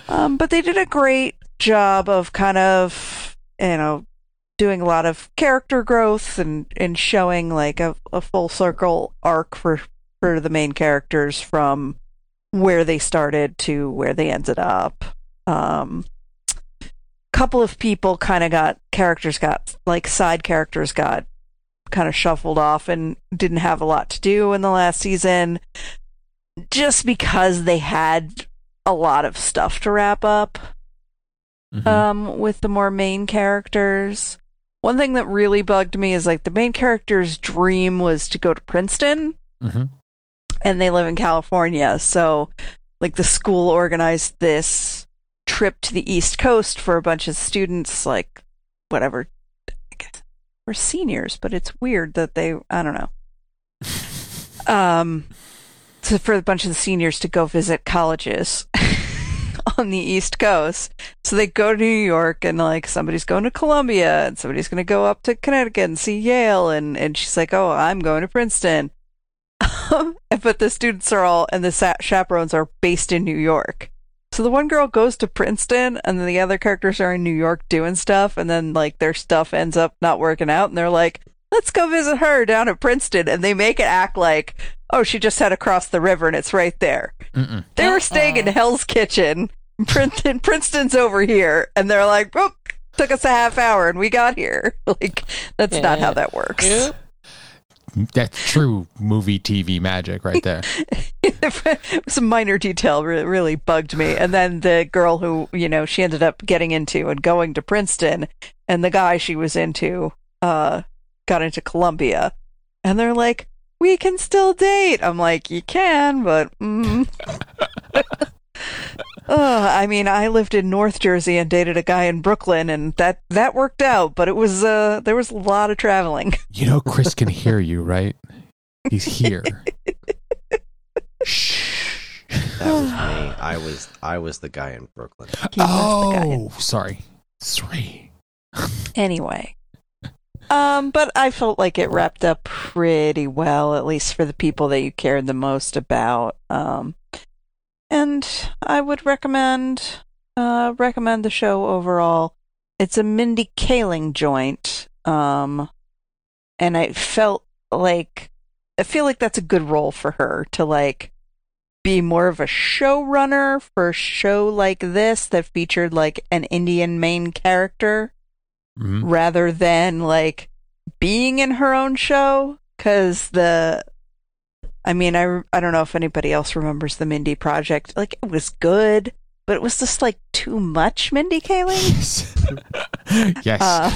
Um, but they did a great job of kind of, you know, doing a lot of character growth and, and showing like a, a full circle arc for, for the main characters from where they started to where they ended up. Um, couple of people kind of got characters got like side characters got kind of shuffled off and didn't have a lot to do in the last season just because they had a lot of stuff to wrap up Mhm. um with the more main characters one thing that really bugged me is like the main character's dream was to go to Princeton Mhm. and they live in California. So, like, the school organized this trip to the East Coast for a bunch of students, like, whatever. I guess we're seniors, but it's weird that they, I don't know. Um, so for a bunch of the seniors to go visit colleges on the East Coast. So they go to New York and like somebody's going to Columbia and somebody's going to go up to Connecticut and see Yale and and she's like, "Oh, I'm going to Princeton." but the students are all and the sa- chaperones are based in New York. So the one girl goes to Princeton and then the other characters are in New York doing stuff and then like their stuff ends up not working out and they're like, "Let's go visit her down at Princeton." And they make it act like, "Oh, she just had to cross the river and it's right there." Mm-mm. They were staying in Uh-uh. Hell's Kitchen. Princeton, Princeton's over here, and they're like, "Oop, took us a half hour, and we got here." Like, that's not how that works. Nope. That's true movie TV magic right there. Some minor detail really, really bugged me. And then the girl who, you know, she ended up getting into and going to Princeton, and the guy she was into, uh, got into Columbia, and they're like, "We can still date." I'm like, "You can, but." Mm. Uh, I mean, I lived in North Jersey and dated a guy in Brooklyn, and that that worked out. But it was uh, there was a lot of traveling. You know, Kris can hear you, right? He's here. Shh. That was me. I was I was the guy in Brooklyn. He was the guy in- Oh, sorry. Sorry. anyway. Um, but I felt like it wrapped up pretty well, at least for the people that you cared the most about. Um, and I would recommend uh recommend the show overall. It's a Mindy Kaling joint. Um, and I felt like I feel like that's a good role for her to like be more of a showrunner for a show like this that featured like an Indian main character Mhm. rather than like being in her own show because the I mean, I, I don't know if anybody else remembers the Mindy Project. Like, it was good, but it was just like too much Mindy Kaling. yes. Uh,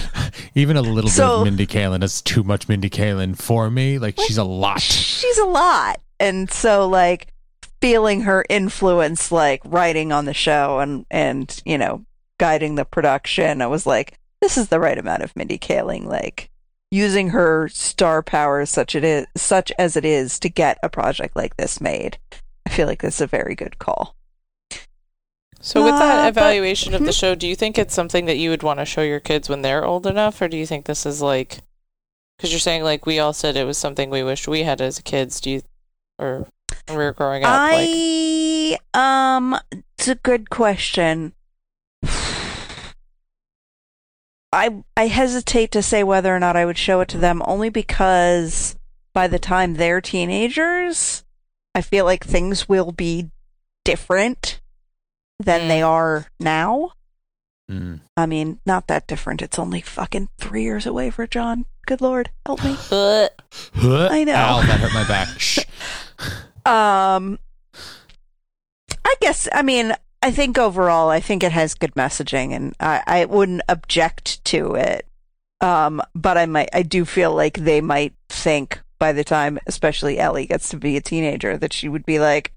Even a little bit of Mindy Kaling is too much Mindy Kaling for me. Like she's a lot. She's a lot. And so, like, feeling her influence, like, writing on the show and, and, you know, guiding the production, I was like, this is the right amount of Mindy Kaling, like, using her star power such it is, such as it is to get a project like this made. I feel like this is a very good call. So with Uh, that but- evaluation of the Mhm. show, do you think it's something that you would want to show your kids when they're old enough, or do you think this is like, because you're saying like we all said it was something we wished we had as kids? Do you, or when we were growing up? like, I um it's a good question. I I hesitate to say whether or not I would show it to them only because by the time they're teenagers, I feel like things will be different than Mm. they are now. Mm. I mean, not that different. It's only fucking 3 years away for John. Good lord, help me. I know. Ow, that hurt my back. Shh. Um, I guess. I mean, I think overall, I think it has good messaging, and I, I wouldn't object to it. Um, but I might, I do feel like they might think by the time, especially Ellie gets to be a teenager, that she would be like,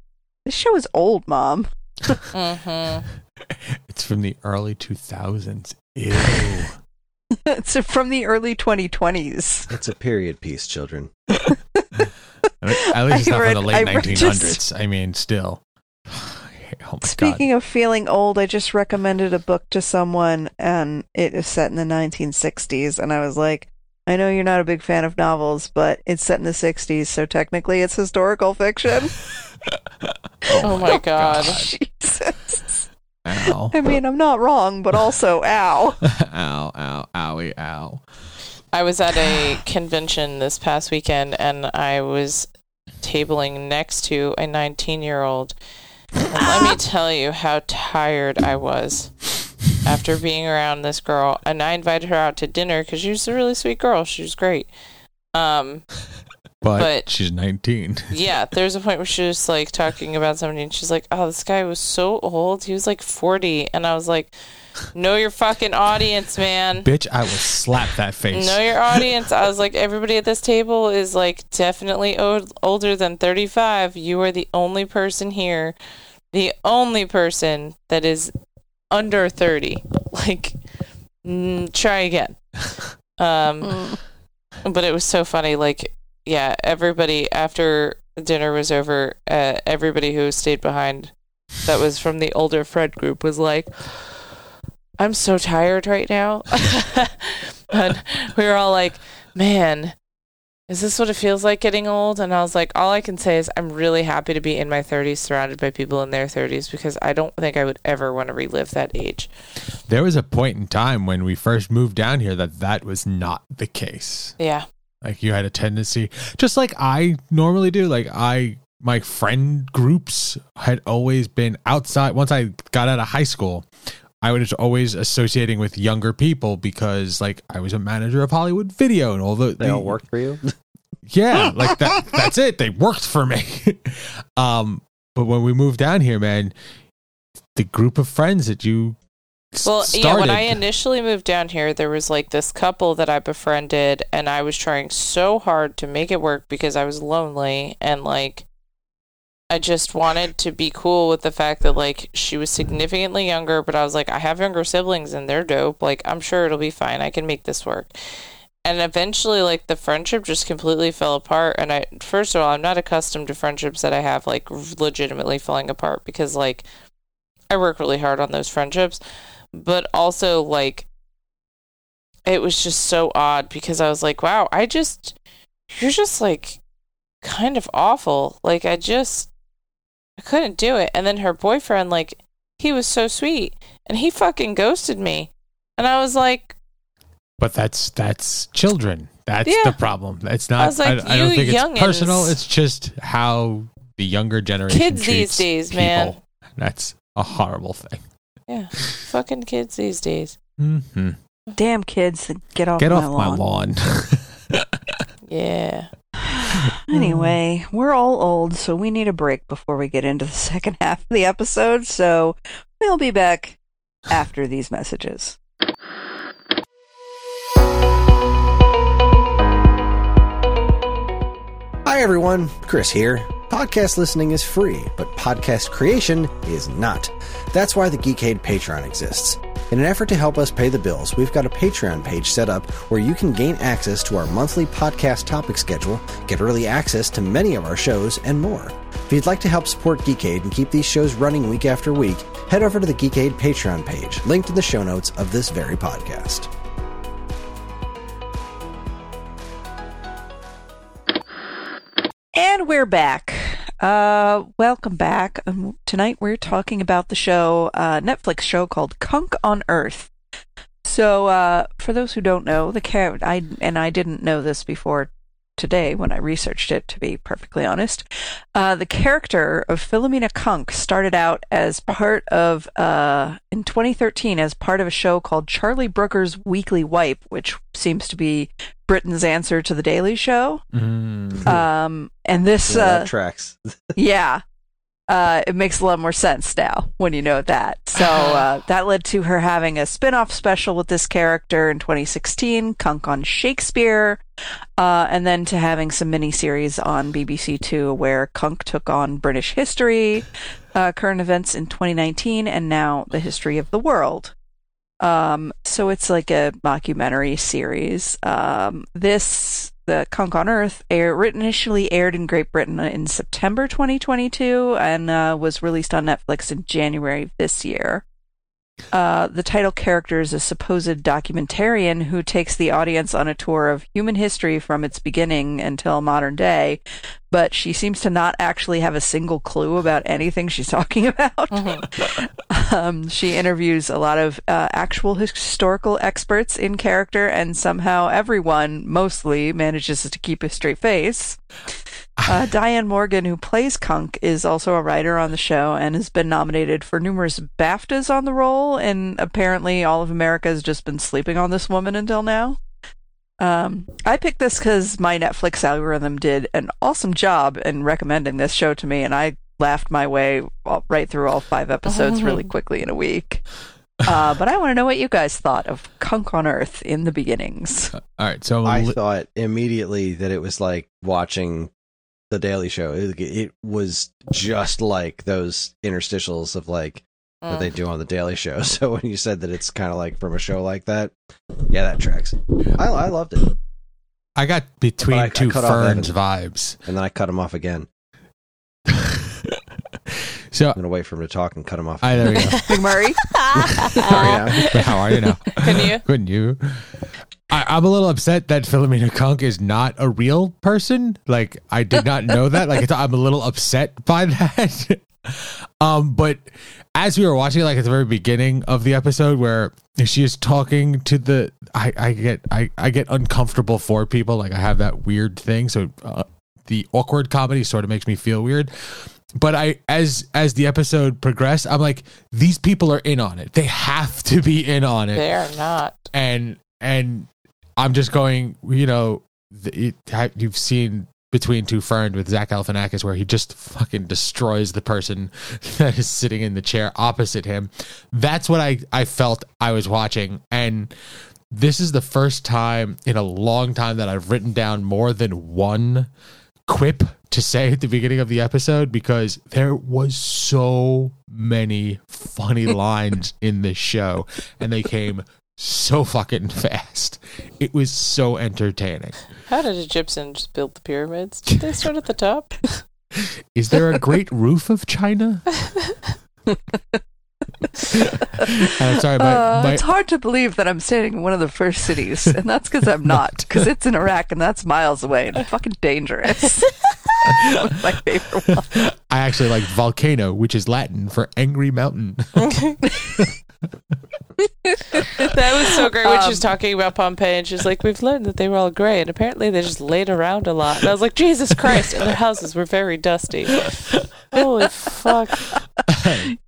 "This show is old, mom." mhm. It's from the early 2000s. Ew. it's from the early 2020s. It's a period piece, children. At least it's not read- from the late read 1900s. just- I mean, still. Oh my Speaking of feeling old, I just recommended a book to someone, and it is set in the 1960s. And I was like, I know you're not a big fan of novels, but it's set in the 60s, so technically it's historical fiction. God. Oh, oh my god. Jesus. Ow. I mean, I'm not wrong, but also, ow. ow, ow, owie, ow. I was at a convention this past weekend and I was tabling next to a 19 year old. And let me tell you how tired I was after being around this girl. And I invited her out to dinner because she was a really sweet girl. She was great. Um, But, But- she's 19. yeah, there's a point where she was like talking about somebody and she's like, oh, this guy was so old. He was like 40. And I was like, know your fucking audience, man. Bitch, I will slap that face. Know your audience. I was like, everybody at this table is like definitely old, older than 35. You are the only person here, the only person that is under 30. Like, mm, try again. Um, Mm. but it was so funny. Like, yeah, everybody after dinner was over, uh, everybody who stayed behind that was from the older Fred group was like, I'm so tired right now. and we were all like, man, is this what it feels like getting old? And I was like, all I can say is I'm really happy to be in my 30s surrounded by people in their 30s because I don't think I would ever want to relive that age. There was a point in time when we first moved down here that that was not the case. Yeah. Like you had a tendency, just like I normally do. Like I, my friend groups had always been outside. Once I got out of high school, I was always associating with younger people because, like, I was a manager of Hollywood Video, and all the They the- all worked for you. Yeah, like that. that's it. They worked for me. um, but when we moved down here, man, the group of friends that you Well, started, yeah, when I initially moved down here, there was like this couple that I befriended, and I was trying so hard to make it work because I was lonely and like I just wanted to be cool with the fact that like she was significantly younger, but I was like, I have younger siblings and they're dope. Like, I'm sure it'll be fine. I can make this work. And eventually, like, the friendship just completely fell apart. And I, first of all, I'm not accustomed to friendships that I have like legitimately falling apart because like I work really hard on those friendships but also like it was just so odd because I was like, wow, I just you're just like kind of awful. Like I just I couldn't do it. And then her boyfriend like he was so sweet and he fucking ghosted me. And I was like, but that's that's children. That's Yeah. the problem. It's not. I was like, I, I don't you think it's personal. It's just how the younger generation Kids these days, people. man. That's a horrible thing. yeah, fucking kids these days. hmm Damn kids, get off Get my off lawn. my lawn. Yeah. Anyway, hmm. we're all old, so we need a break before we get into the second half of the episode. So we'll be back after these messages. Hi, everyone. Kris here. Podcast listening is free, but podcast creation is not. That's why the Geekade Patreon exists. In an effort to help us pay the bills, we've got a Patreon page set up where you can gain access to our monthly podcast topic schedule, get early access to many of our shows, and more. If you'd like to help support Geekade and keep these shows running week after week, head over to the Geekade Patreon page, linked in the show notes of this very podcast. And we're back. Uh, welcome back. Um, tonight we're talking about the show, uh, Netflix show called Cunk on Earth. So, uh, for those who don't know, the char- I and I didn't know this before today when I researched it. To be perfectly honest, uh, the character of Philomena Cunk started out as part of uh, in 2013 as part of a show called Charlie Brooker's Weekly Wipe, which seems to be Britain's answer to the Daily Show. Mm. Um, and this, Yeah, uh, tracks. yeah. Uh, it makes a lot more sense now when you know that. So uh, that led to her having a spin off special with this character in 2016, Cunk on Shakespeare, uh, and then to having some miniseries on BBC Two where Cunk took on British history, uh, current events in 2019, and now the history of the world. Um, so it's like a mockumentary series. Um, this, the Cunk on Earth, air, initially aired in Great Britain in September 2022 and uh, was released on Netflix in January this year. Uh, the title character is a supposed documentarian who takes the audience on a tour of human history from its beginning until modern day, but she seems to not actually have a single clue about anything she's talking about. um, she interviews a lot of uh, actual historical experts in character, and somehow everyone mostly manages to keep a straight face. Uh, Diane Morgan, who plays Cunk, is also a writer on the show and has been nominated for numerous BAFTAs on the role. And apparently, all of America has just been sleeping on this woman until now. Um, I picked this because my Netflix algorithm did an awesome job in recommending this show to me, and I laughed my way all, right through all five episodes really quickly in a week. Uh, but I want to know what you guys thought of Cunk on Earth in the beginnings. All right, so I li- thought immediately that it was like watching the Daily Show. It, it was just like those interstitials of like that they do on the Daily Show. So when you said that it's kind of like from a show like that, yeah, that tracks. I, I loved it, I got between I- I two cut off ferns Evan. vibes. and then I cut him off again. So I'm gonna wait for him to talk and cut him off. I there we go. McMurray? Sorry, now. How are you now? Can you? Couldn't you? I, I'm a little upset that Philomena Cunk is not a real person. Like I did not know that. Like it's, I'm a little upset by that. um, but as we were watching, like at the very beginning of the episode, where she is talking to the, I, I get, I, I get uncomfortable for people. Like I have that weird thing. So uh, the awkward comedy sort of makes me feel weird but I as as the episode progressed, I'm like, these people are in on it. They have to be in on it. They are not. And and I'm just going, you know, the- it, you've seen between two ferns with Zach Galifianakis where he just fucking destroys the person that is sitting in the chair opposite him. That's what I I felt I was watching and this is the first time in a long time that I've written down more than one quip to say at the beginning of the episode because there was so many funny lines in this show and they came so fucking fast. It was so entertaining. How did Egyptians build the pyramids? Did they start at the top? Is there a great roof of China? I'm sorry, my, Uh, my, it's hard to believe that I'm standing in one of the first cities, and that's because I'm not, because it's in Iraq and that's miles away and fucking dangerous. My favorite ones. I actually like volcano, which is Latin for angry mountain. That was so great when she was Um, talking about Pompeii, and she's like, "We've learned that they were all gray, and apparently they just laid around a lot." And I was like, "Jesus Christ!" And their houses were very dusty. Holy fuck!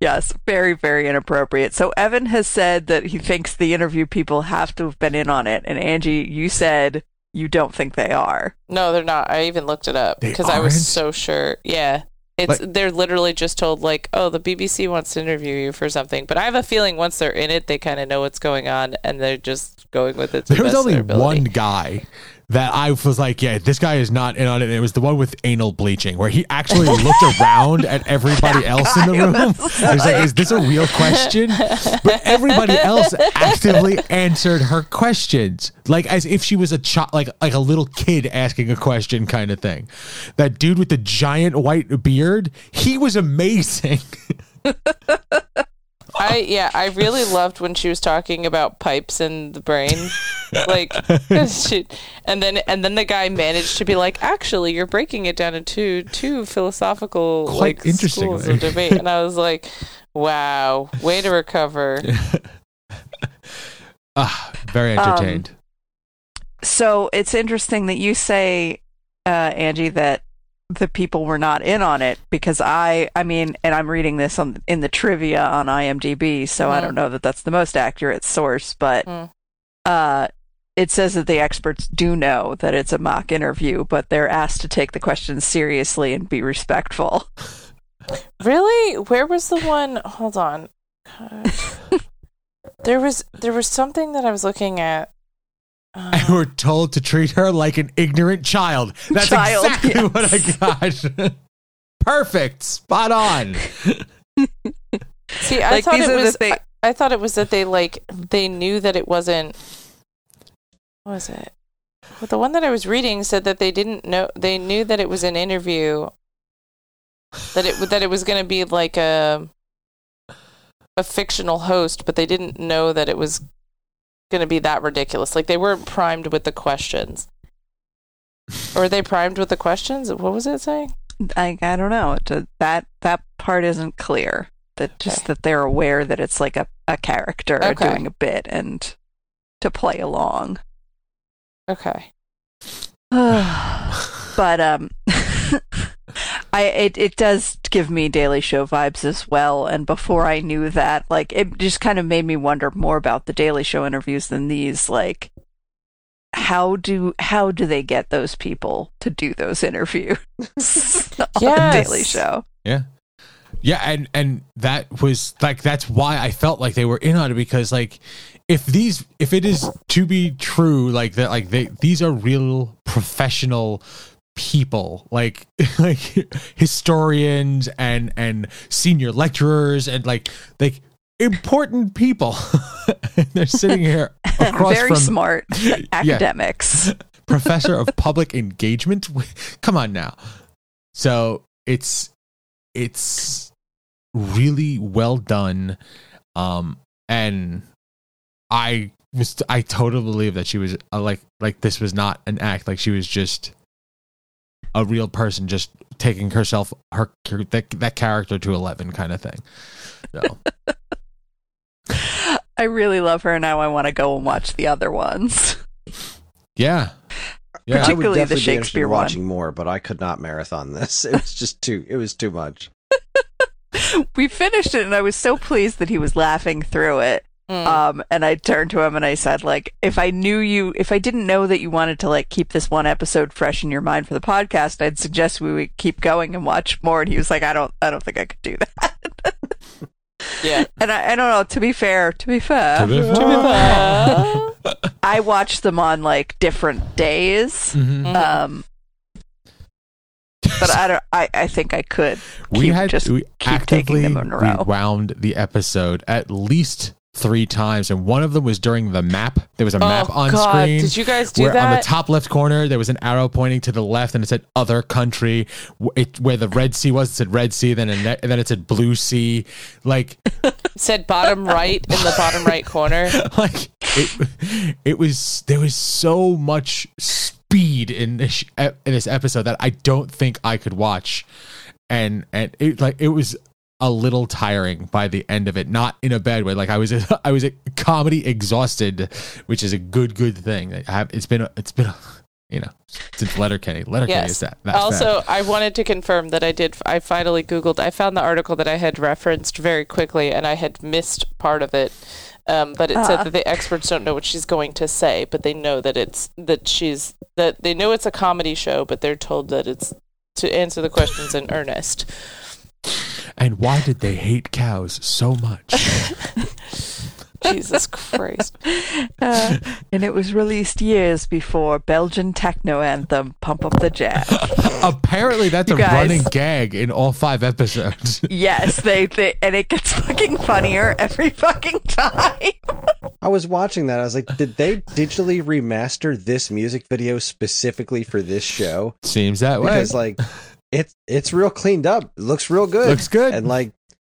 Yes, very, very inappropriate. So Evan has said that he thinks the interview people have to have been in on it, and Angie, you said you don't think they are. No, they're not. I even looked it up because I was so sure. Yeah. It's Like- they're literally just told like, "Oh, the BBC wants to interview you for something." But I have a feeling once they're in it, they kind of know what's going on and they're just going with it. To There was the best of only one guy that I was like, yeah, this guy is not in on it. And it was the one with anal bleaching, where he actually looked around at everybody else in the room. Was like, is this a real question? But everybody else actively answered her questions, like as if she was a child, like like a little kid asking a question, kind of thing. That dude with the giant white beard, he was amazing. I yeah, I really loved when she was talking about pipes in the brain, like, she, and then and then the guy managed to be like, actually, you're breaking it down into two philosophical Quite like interestingly. schools of debate, and I was like, wow, way to recover. ah, very Um, entertained. So it's interesting that you say, uh, Angie, that the people were not in on it because I, I mean, and I'm reading this on in the trivia on IMDb, so I Mhm. don't know that that's the most accurate source, but Mm. uh, it says that the experts do know that it's a mock interview, but they're asked to take the questions seriously and be respectful. Really? Where was the one? Hold on. There was there was something that I was looking at. Uh, and we're told to treat her like an ignorant child. That's Child, exactly yes. what I got. Perfect. Spot on. see, I like thought it was. the things. I thought it was that they like they knew that it wasn't. What was it? But the one that I was reading said that they didn't know. They knew that it was an interview. That it that it was going to be like a a fictional host, but they didn't know that it was going to be that ridiculous. Like they weren't primed with the questions. Or were they primed with the questions? What was it saying? I, I don't know. That that part isn't clear. That just that they're aware that it's like a, a character Okay. doing a bit and to play along. Okay. but um I it it does give me Daily Show vibes as well. And before I knew that, like it just kind of made me wonder more about the Daily Show interviews than these. Like, how do how do they get those people to do those interviews on the Daily Show? Yeah. Yeah, and and that was like that's why I felt like they were in on it because like if these if it is to be true like that like they these are real professional people like like historians and and senior lecturers and like like important people. They're sitting here across Very from smart academics. professor of public engagement? Come on now. So it's it's really well done um and i was i totally believe that she was uh, like like this was not an act. Like she was just a real person just taking herself her that, that character to 11 kind of thing so I really love her. Now I want to go and watch the other ones. yeah yeah I would Particularly the definitely be Shakespeare one. watching more, but I could not marathon this. It was just too. It was too much. we finished it, and I was so pleased that he was laughing through it. Mm. Um, and I turned to him and I said, like, if I knew you, if I didn't know that you wanted to like keep this one episode fresh in your mind for the podcast, I'd suggest we would keep going and watch more. And he was like, I don't, I don't think I could do that. yeah. and I, I don't know. To be fair, to be fair, To be fair. I watched them on like different days. Mhm. Mhm. Um, but I don't. I, I think I could. we had just we keep actively taking them in a row. rewound the episode at least three times and one of them was during the map there was a map oh, on God. screen Did you guys do where on the top left corner there was an arrow pointing to the left and it said other country it, where the red sea was it said red sea then ne- and then it said blue sea like Said bottom right in the bottom right corner. like it, it was there was so much speed in this in this episode that I don't think I could watch, and and it like it was a little tiring by the end of it. Not in a bad way. Like I was I was comedy exhausted, which is a good good thing. I have it's been a, it's been a, you know since Letterkenny. Letterkenny Yes. is that. that also, bad. I wanted to confirm that I did. I finally Googled. I found the article that I had referenced very quickly, and I had missed part of it. Um, but it Ah. said that the experts don't know what she's going to say, but they know that it's that she's that they know it's a comedy show, but they're told that it's to answer the questions in earnest. And why did they hate cows so much? Jesus Christ! Uh, and it was released years before Belgian techno anthem "Pump Up the Jam." Apparently, that's You a guys- running gag in all five episodes. yes, they, they and it gets fucking funnier every fucking time. I was watching that. I was like, did they digitally remaster this music video specifically for this show? Seems that way. Because like, it's it's real cleaned up. It looks real good. Looks good. And like,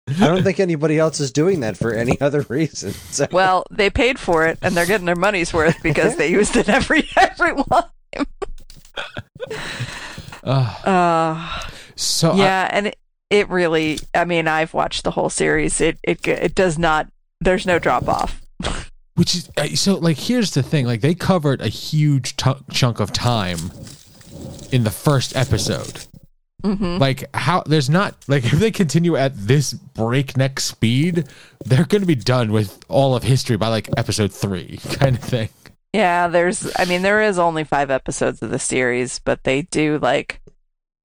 I don't think anybody else is doing that for any other reason. So Well, they paid for it, and they're getting their money's worth because they used it every everyone. Ugh. Uh, so I- yeah, and it, it really. I mean, I've watched the whole series. It it it does not. There's no drop off. which is uh, so like here's the thing like they covered a huge t- chunk of time in the first episode Mm-hmm. like how there's not like if they continue at this breakneck speed they're going to be done with all of history by like episode three kind of thing Yeah, there's. I mean, there is only five episodes of the series, but they do like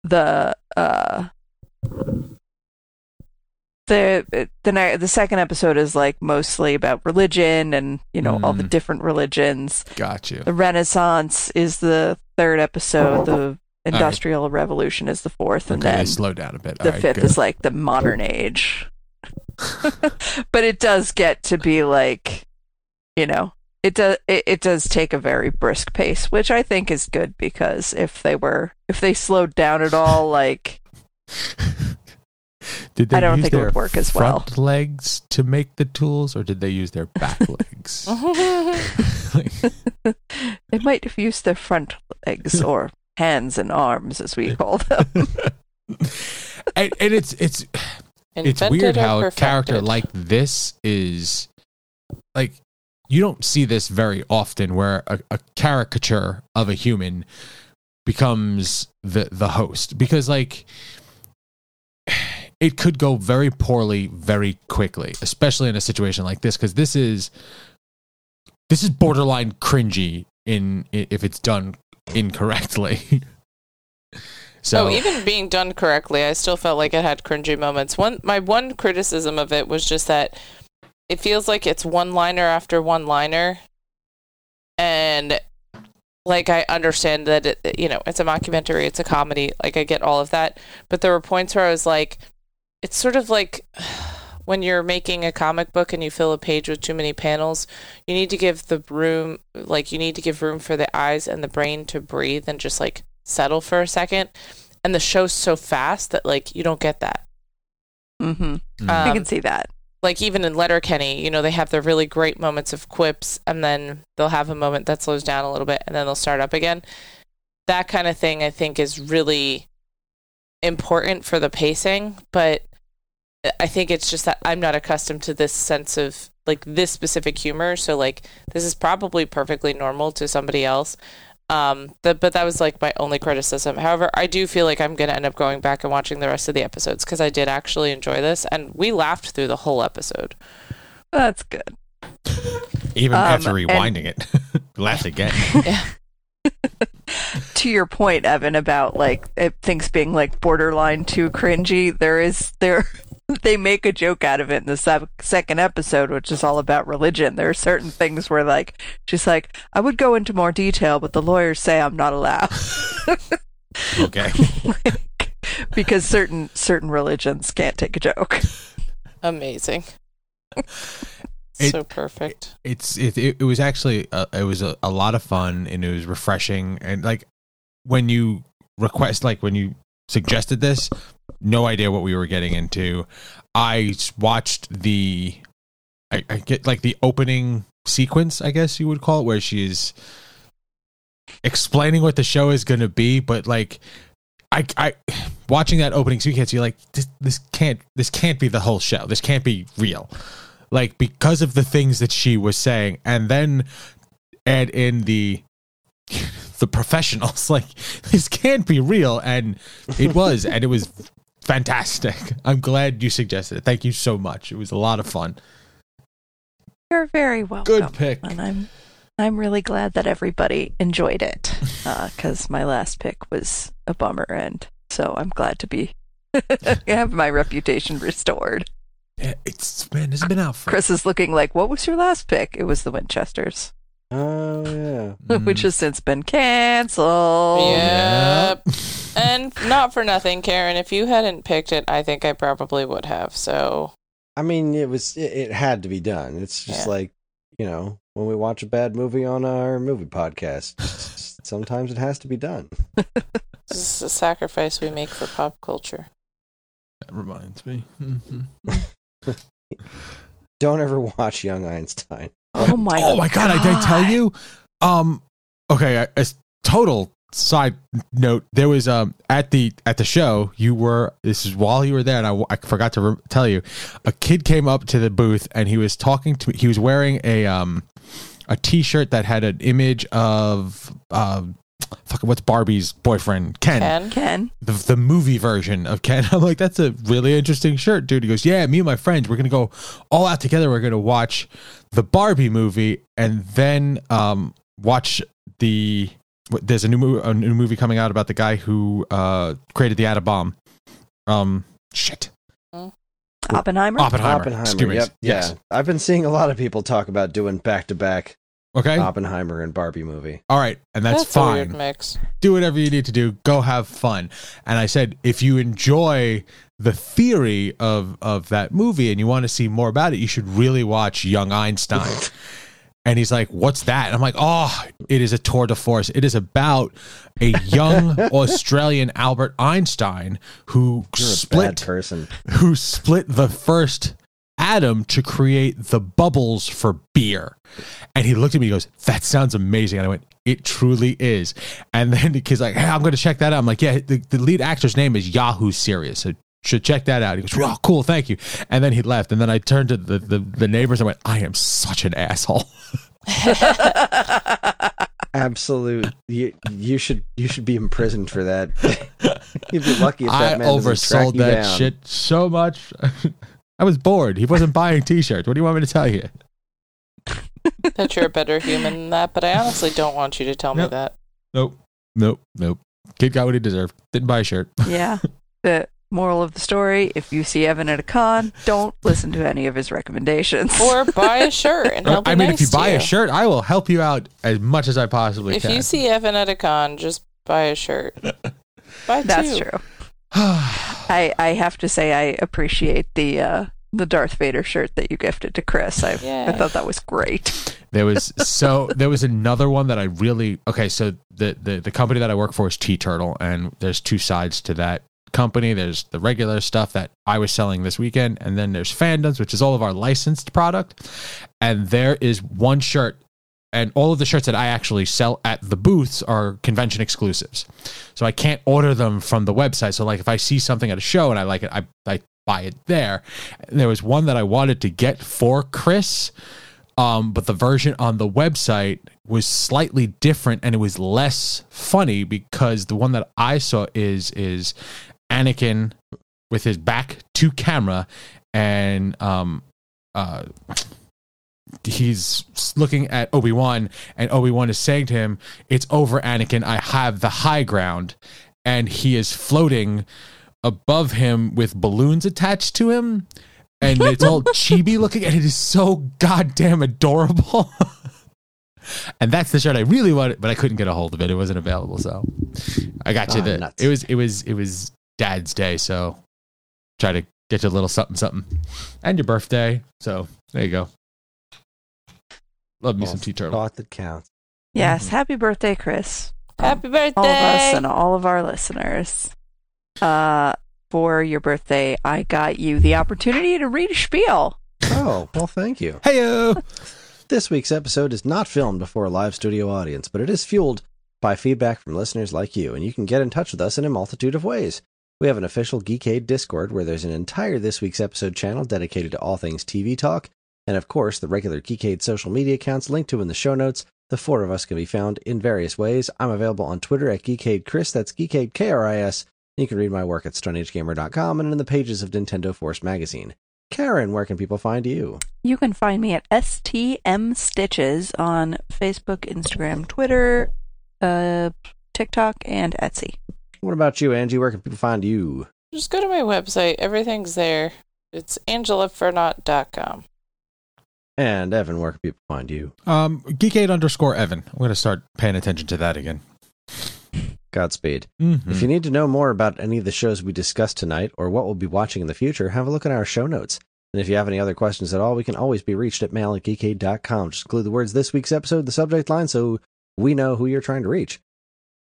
the uh the the the second episode is like mostly about religion and you know all the Mm. different religions. got you The Renaissance is the third episode. The Industrial Revolution is the fourth, and okay then slow down a bit the right, fifth good. is like the modern age. but it does get to be like, you know, it does it, it does take a very brisk pace, which I think is good because if they were if they slowed down at all, like did they I don't use think it would work as well. front legs to make the tools or did they use their back legs Like, they might have used their front legs or hands and arms, as we call them. and, and it's it's it's weird or how a character like this is like you don't see this very often where a, a caricature of a human becomes the the host. Because like it could go very poorly very quickly especially in a situation like this because this is this is borderline cringy in if it's done incorrectly. So oh, even being done correctly, I still felt like it had cringy moments. One, my one criticism of it was just that it feels like it's one liner after one liner, and like I understand that it, you know, it's a mockumentary, it's a comedy, like I get all of that, but there were points where I was like, it's sort of like when you're making a comic book and you fill a page with too many panels, you need to give the room, like you need to give room for the eyes and the brain to breathe and just like settle for a second. And the show's so fast that like you don't get that. Mm-hmm. Mm. I Um, can see that. like even in Letterkenny, you know, they have their really great moments of quips and then they'll have a moment that slows down a little bit and then they'll start up again. That kind of thing I think is really important for the pacing, but I think it's just that I'm not accustomed to this sense of like this specific humor, so like this is probably perfectly normal to somebody else. Um, but, but that was like my only criticism. However, I do feel like I'm going to end up going back and watching the rest of the episodes because I did actually enjoy this, and we laughed through the whole episode. That's good. even um, after and- rewinding it laughed again to your point, Evan, about like it, things being like borderline too cringy, there is there they make a joke out of it in the sec- second episode, which is all about religion. There are certain things where like she's like, I would go into more detail, but the lawyers say I'm not allowed okay because certain certain religions can't take a joke. Amazing. It- so perfect. it's it, it, it was actually uh it was a, a lot of fun and it was refreshing and like when you request like when you suggested this no idea what we were getting into. I watched the I, I get like the opening sequence i guess you would call it where she's explaining what the show is going to be but like I, I watching that opening sequence you're like this, this can't this can't be the whole show. This can't be real. Like because of the things that she was saying and then add in the the professionals like this can't be real and it was and it was fantastic i'm glad you suggested it thank you so much it was a lot of fun You're very welcome. Good pick. And I'm I'm really glad that everybody enjoyed it uh, because my last pick was a bummer, and so I'm glad to be have my reputation restored. Yeah, it's man, this has been out for Kris is looking like, "What was your last pick?" It was the Winchesters, Oh yeah. which has since been canceled. Yep. and not for nothing, Karen. If you hadn't picked it, I think I probably would have. So I mean, it was it, it had to be done. It's just Yeah. like you know when we watch a bad movie on our movie podcast. sometimes it has to be done. this is a sacrifice we make for pop culture. That reminds me. Don't ever watch Young Einstein. Oh my! oh my god, I did I tell you. Um, okay, a, a total side note. There was um at the at the show. You were this is while you were there, and I, I forgot to re- tell you. A kid came up to the booth and he was talking to me. He was wearing a um a T-shirt that had an image of um. Fuck, what's Barbie's boyfriend? Ken Ken? Ken. the, the movie version of Ken. I'm like, that's a really interesting shirt, dude. He goes, yeah, me and my friends, we're gonna go all out together. We're gonna watch the Barbie movie and then um, watch the. There's a new movie, a new movie coming out about the guy who uh, created the atom bomb. Um, shit, Oppenheimer. Oppenheimer. Oppenheimer. Excuse me. Yep. Yes. Yeah. I've been seeing a lot of people talk about doing back to back Okay. Oppenheimer and Barbie movie. all right, and that's, a weird fine. mix. do whatever you need to do go have fun and i said if you enjoy the theory of of that movie and you want to see more about it you should really watch young einstein and he's like what's that and i'm like oh it is a tour de force it is about a young australian albert einstein who You're a bad split person. who split the first atom to create the bubbles for beer. And he looked at me and goes, That sounds amazing. And I went, It truly is. And then the kid's like, Hey, I'm going to check that out. I'm like, Yeah, the, the lead actor's name is Yahoo Serious. So should check that out. He goes, Oh, cool. Thank you. And then he left. And then I turned to the, the, the neighbors and went, I am such an asshole. Absolute. You you should you should be imprisoned for that. You'd be lucky if that I man oversold that down. shit so much. I was bored. He wasn't buying t shirts. What do you want me to tell you? that you're a better human than that, but I honestly don't want you to tell Nope. me that. Nope. Nope. Nope. Kid got what he deserved. Didn't buy a shirt. yeah. The moral of the story: If you see Evan at a con, don't listen to any of his recommendations. Or buy a shirt and he'll be I mean, nice if you buy you. a shirt, I will help you out as much as I possibly if can. If you see Evan at a con, just buy a shirt. Buy two. That's true. I I have to say I appreciate the uh the Darth Vader shirt that you gifted to Kris. I I thought that was great. there was so there was another one that I really okay. So the the the company that I work for is TeeTurtle, and there's two sides to that company. There's the regular stuff that I was selling this weekend, and then there's fandoms, which is all of our licensed product. And there is one shirt. And all of the shirts that I actually sell at the booths are convention exclusives. So I can't order them from the website. So like if I see something at a show and I like it, I, I buy it there. There was one that I wanted to get for Kris, um, but the version on the website was slightly different and it was less funny because the one that I saw is is Anakin with his back to camera and um uh he's looking at Obi-Wan and Obi-Wan is saying to him, "It's over Anakin. I have the high ground." And he is floating above him with balloons attached to him and it's all chibi looking and it is so goddamn adorable. and that's the shirt I really wanted, but I couldn't get a hold of it. It wasn't available, so I got you Ah, the nuts. it was it was it was dad's day, so try to get you a little something something. And your birthday. So there you go. Love me Well, some TeeTurtle. Thought that counts. Yes, happy birthday, Kris. Happy birthday. all of us and all of our listeners. Uh, for your birthday, I got you the opportunity to read a spiel. Oh well, thank you. Heyo. This week's episode is not filmed before a live studio audience, but it is fueled by feedback from listeners like you, and you can get in touch with us in a multitude of ways. We have an official Geekade Discord where there's an entire This Week's Episode channel dedicated to all things TV talk, and of course, the regular Geekade social media accounts linked to in the show notes. The four of us can be found in various ways. I'm available on Twitter at Geekade Kris, that's Geekade K R I S. You can read my work at StoneAgeGamer.com and in the pages of Nintendo Force magazine. Karen, where can people find you? You can find me at STM Stitches on Facebook, Instagram, Twitter, uh, TikTok, and Etsy. What about you, Angie? Where can people find you? Just go to my website. Everything's there. It's angelafernot.com. And Evan, where can people find you? Um, Geekade underscore Evan. I'm going to start paying attention to that again. Godspeed. Mhm. If you need to know more about any of the shows we discussed tonight or what we'll be watching in the future, have a look at our show notes. And if you have any other questions at all, we can always be reached at mail at geekade.com. Just include the words this week's episode, the subject line, so we know who you're trying to reach.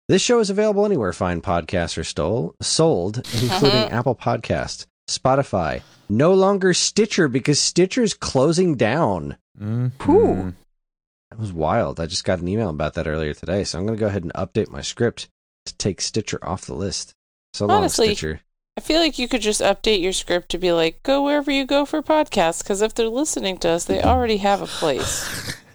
This show is available anywhere fine podcasts are stole, sold, including. Apple Podcast, Spotify, no longer Stitcher because Stitcher's closing down. Mhm. That was wild. I just got an email about that earlier today, so I'm going to go ahead and update my script to take Stitcher off the list. So long, Honestly, Stitcher. I feel like you could just update your script to be like, go wherever you go for podcasts, because if they're listening to us, they already have a place.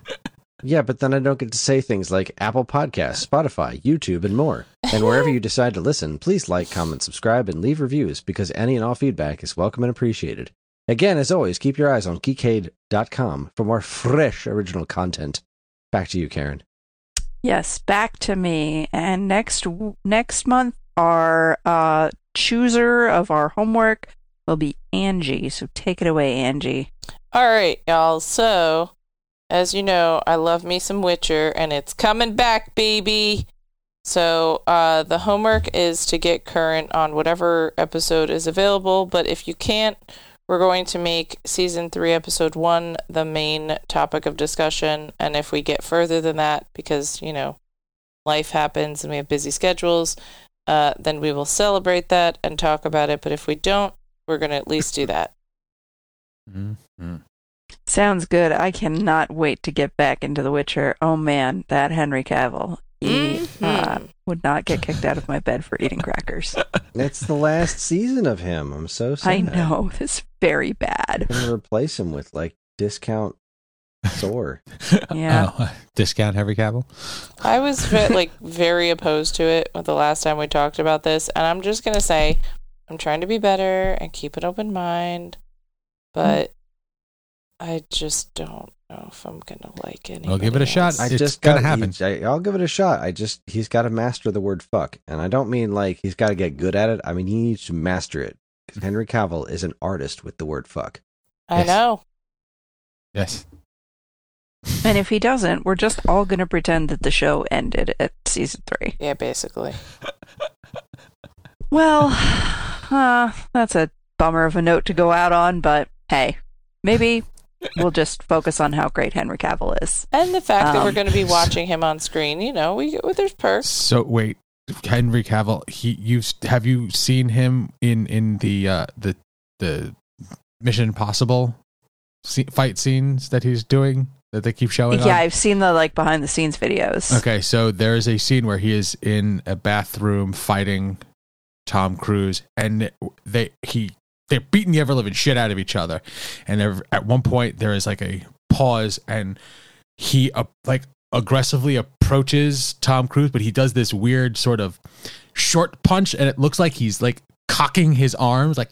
Yeah, but then I don't get to say things like Apple Podcasts, Spotify, YouTube, and more. And wherever you decide to listen, please like, comment, subscribe, and leave reviews because any and all feedback is welcome and appreciated. Again, as always, keep your eyes on geekade.com for more fresh original content. Back to you, Karen. Yes, back to me. And next w- next month, our uh, chooser of our homework will be Angie. So take it away, Angie. All right, y'all. So, as you know, I love me some Witcher, and it's coming back, baby. So, uh, the homework is to get current on whatever episode is available. But if you can't, we're going to make season three, episode one, the main topic of discussion. And if we get further than that, because you know, life happens and we have busy schedules, uh, then we will celebrate that and talk about it. But if we don't, we're going to at least do that. Mhm. Sounds good. I cannot wait to get back into The Witcher. Oh man, that Henry Cavill. He uh, would not get kicked out of my bed for eating crackers. It's the last season of him. I'm so sad. I know. This is very bad. I'm going to replace him with like discount Thor. Yeah. Oh, discount Henry Cavill. I was like very opposed to it the last time we talked about this, and I'm just gonna say I'm trying to be better and keep an open mind, but I just don't know if I'm gonna like it. I'll give it a shot. I It's just gonna gotta- happen. he- I, I'll give it a shot. I just he's got to master the word fuck, and I don't mean like he's got to get good at it. I mean he needs to master it. 'Cause Henry Cavill is an artist with the word fuck. I Yes. know. Yes. And if he doesn't, we're just all going to pretend that the show ended at season three. Yeah, basically. Well, uh, that's a bummer of a note to go out on, but hey, maybe we'll just focus on how great Henry Cavill is. And the fact that we're Um. going to be watching him on screen, you know, we well, there's perks. So wait, Henry Cavill. He you have you seen him in in the uh, the the Mission Impossible se- fight scenes that he's doing that they keep showing? Yeah, on? I've seen the like behind the scenes videos. Okay, so there is a scene where he is in a bathroom fighting Tom Cruise, and they he they're beating the ever living shit out of each other, and at one point there is like a pause, and he uh, like aggressively approaches Tom Cruise, but he does this weird sort of short punch, and it looks like he's like cocking his arms like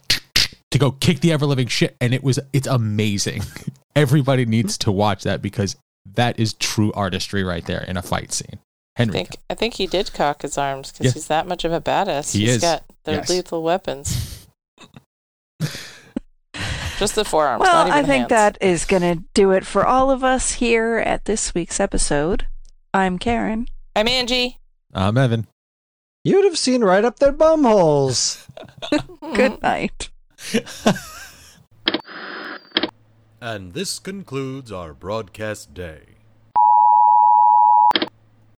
to go kick the ever living shit, and it was it's amazing. Everybody needs to watch that because that is true artistry right there in a fight scene. I Henry, think I think he did cock his arms because Yeah. he's that much of a badass. He He's is. got the Yes. lethal weapons. Just the forearms. Well, not even I think hands. that is going to do it for all of us here at this week's episode. I'm Karen. I'm Angie. I'm Evan. You'd have seen right up their bum holes. Good night. And this concludes our broadcast day.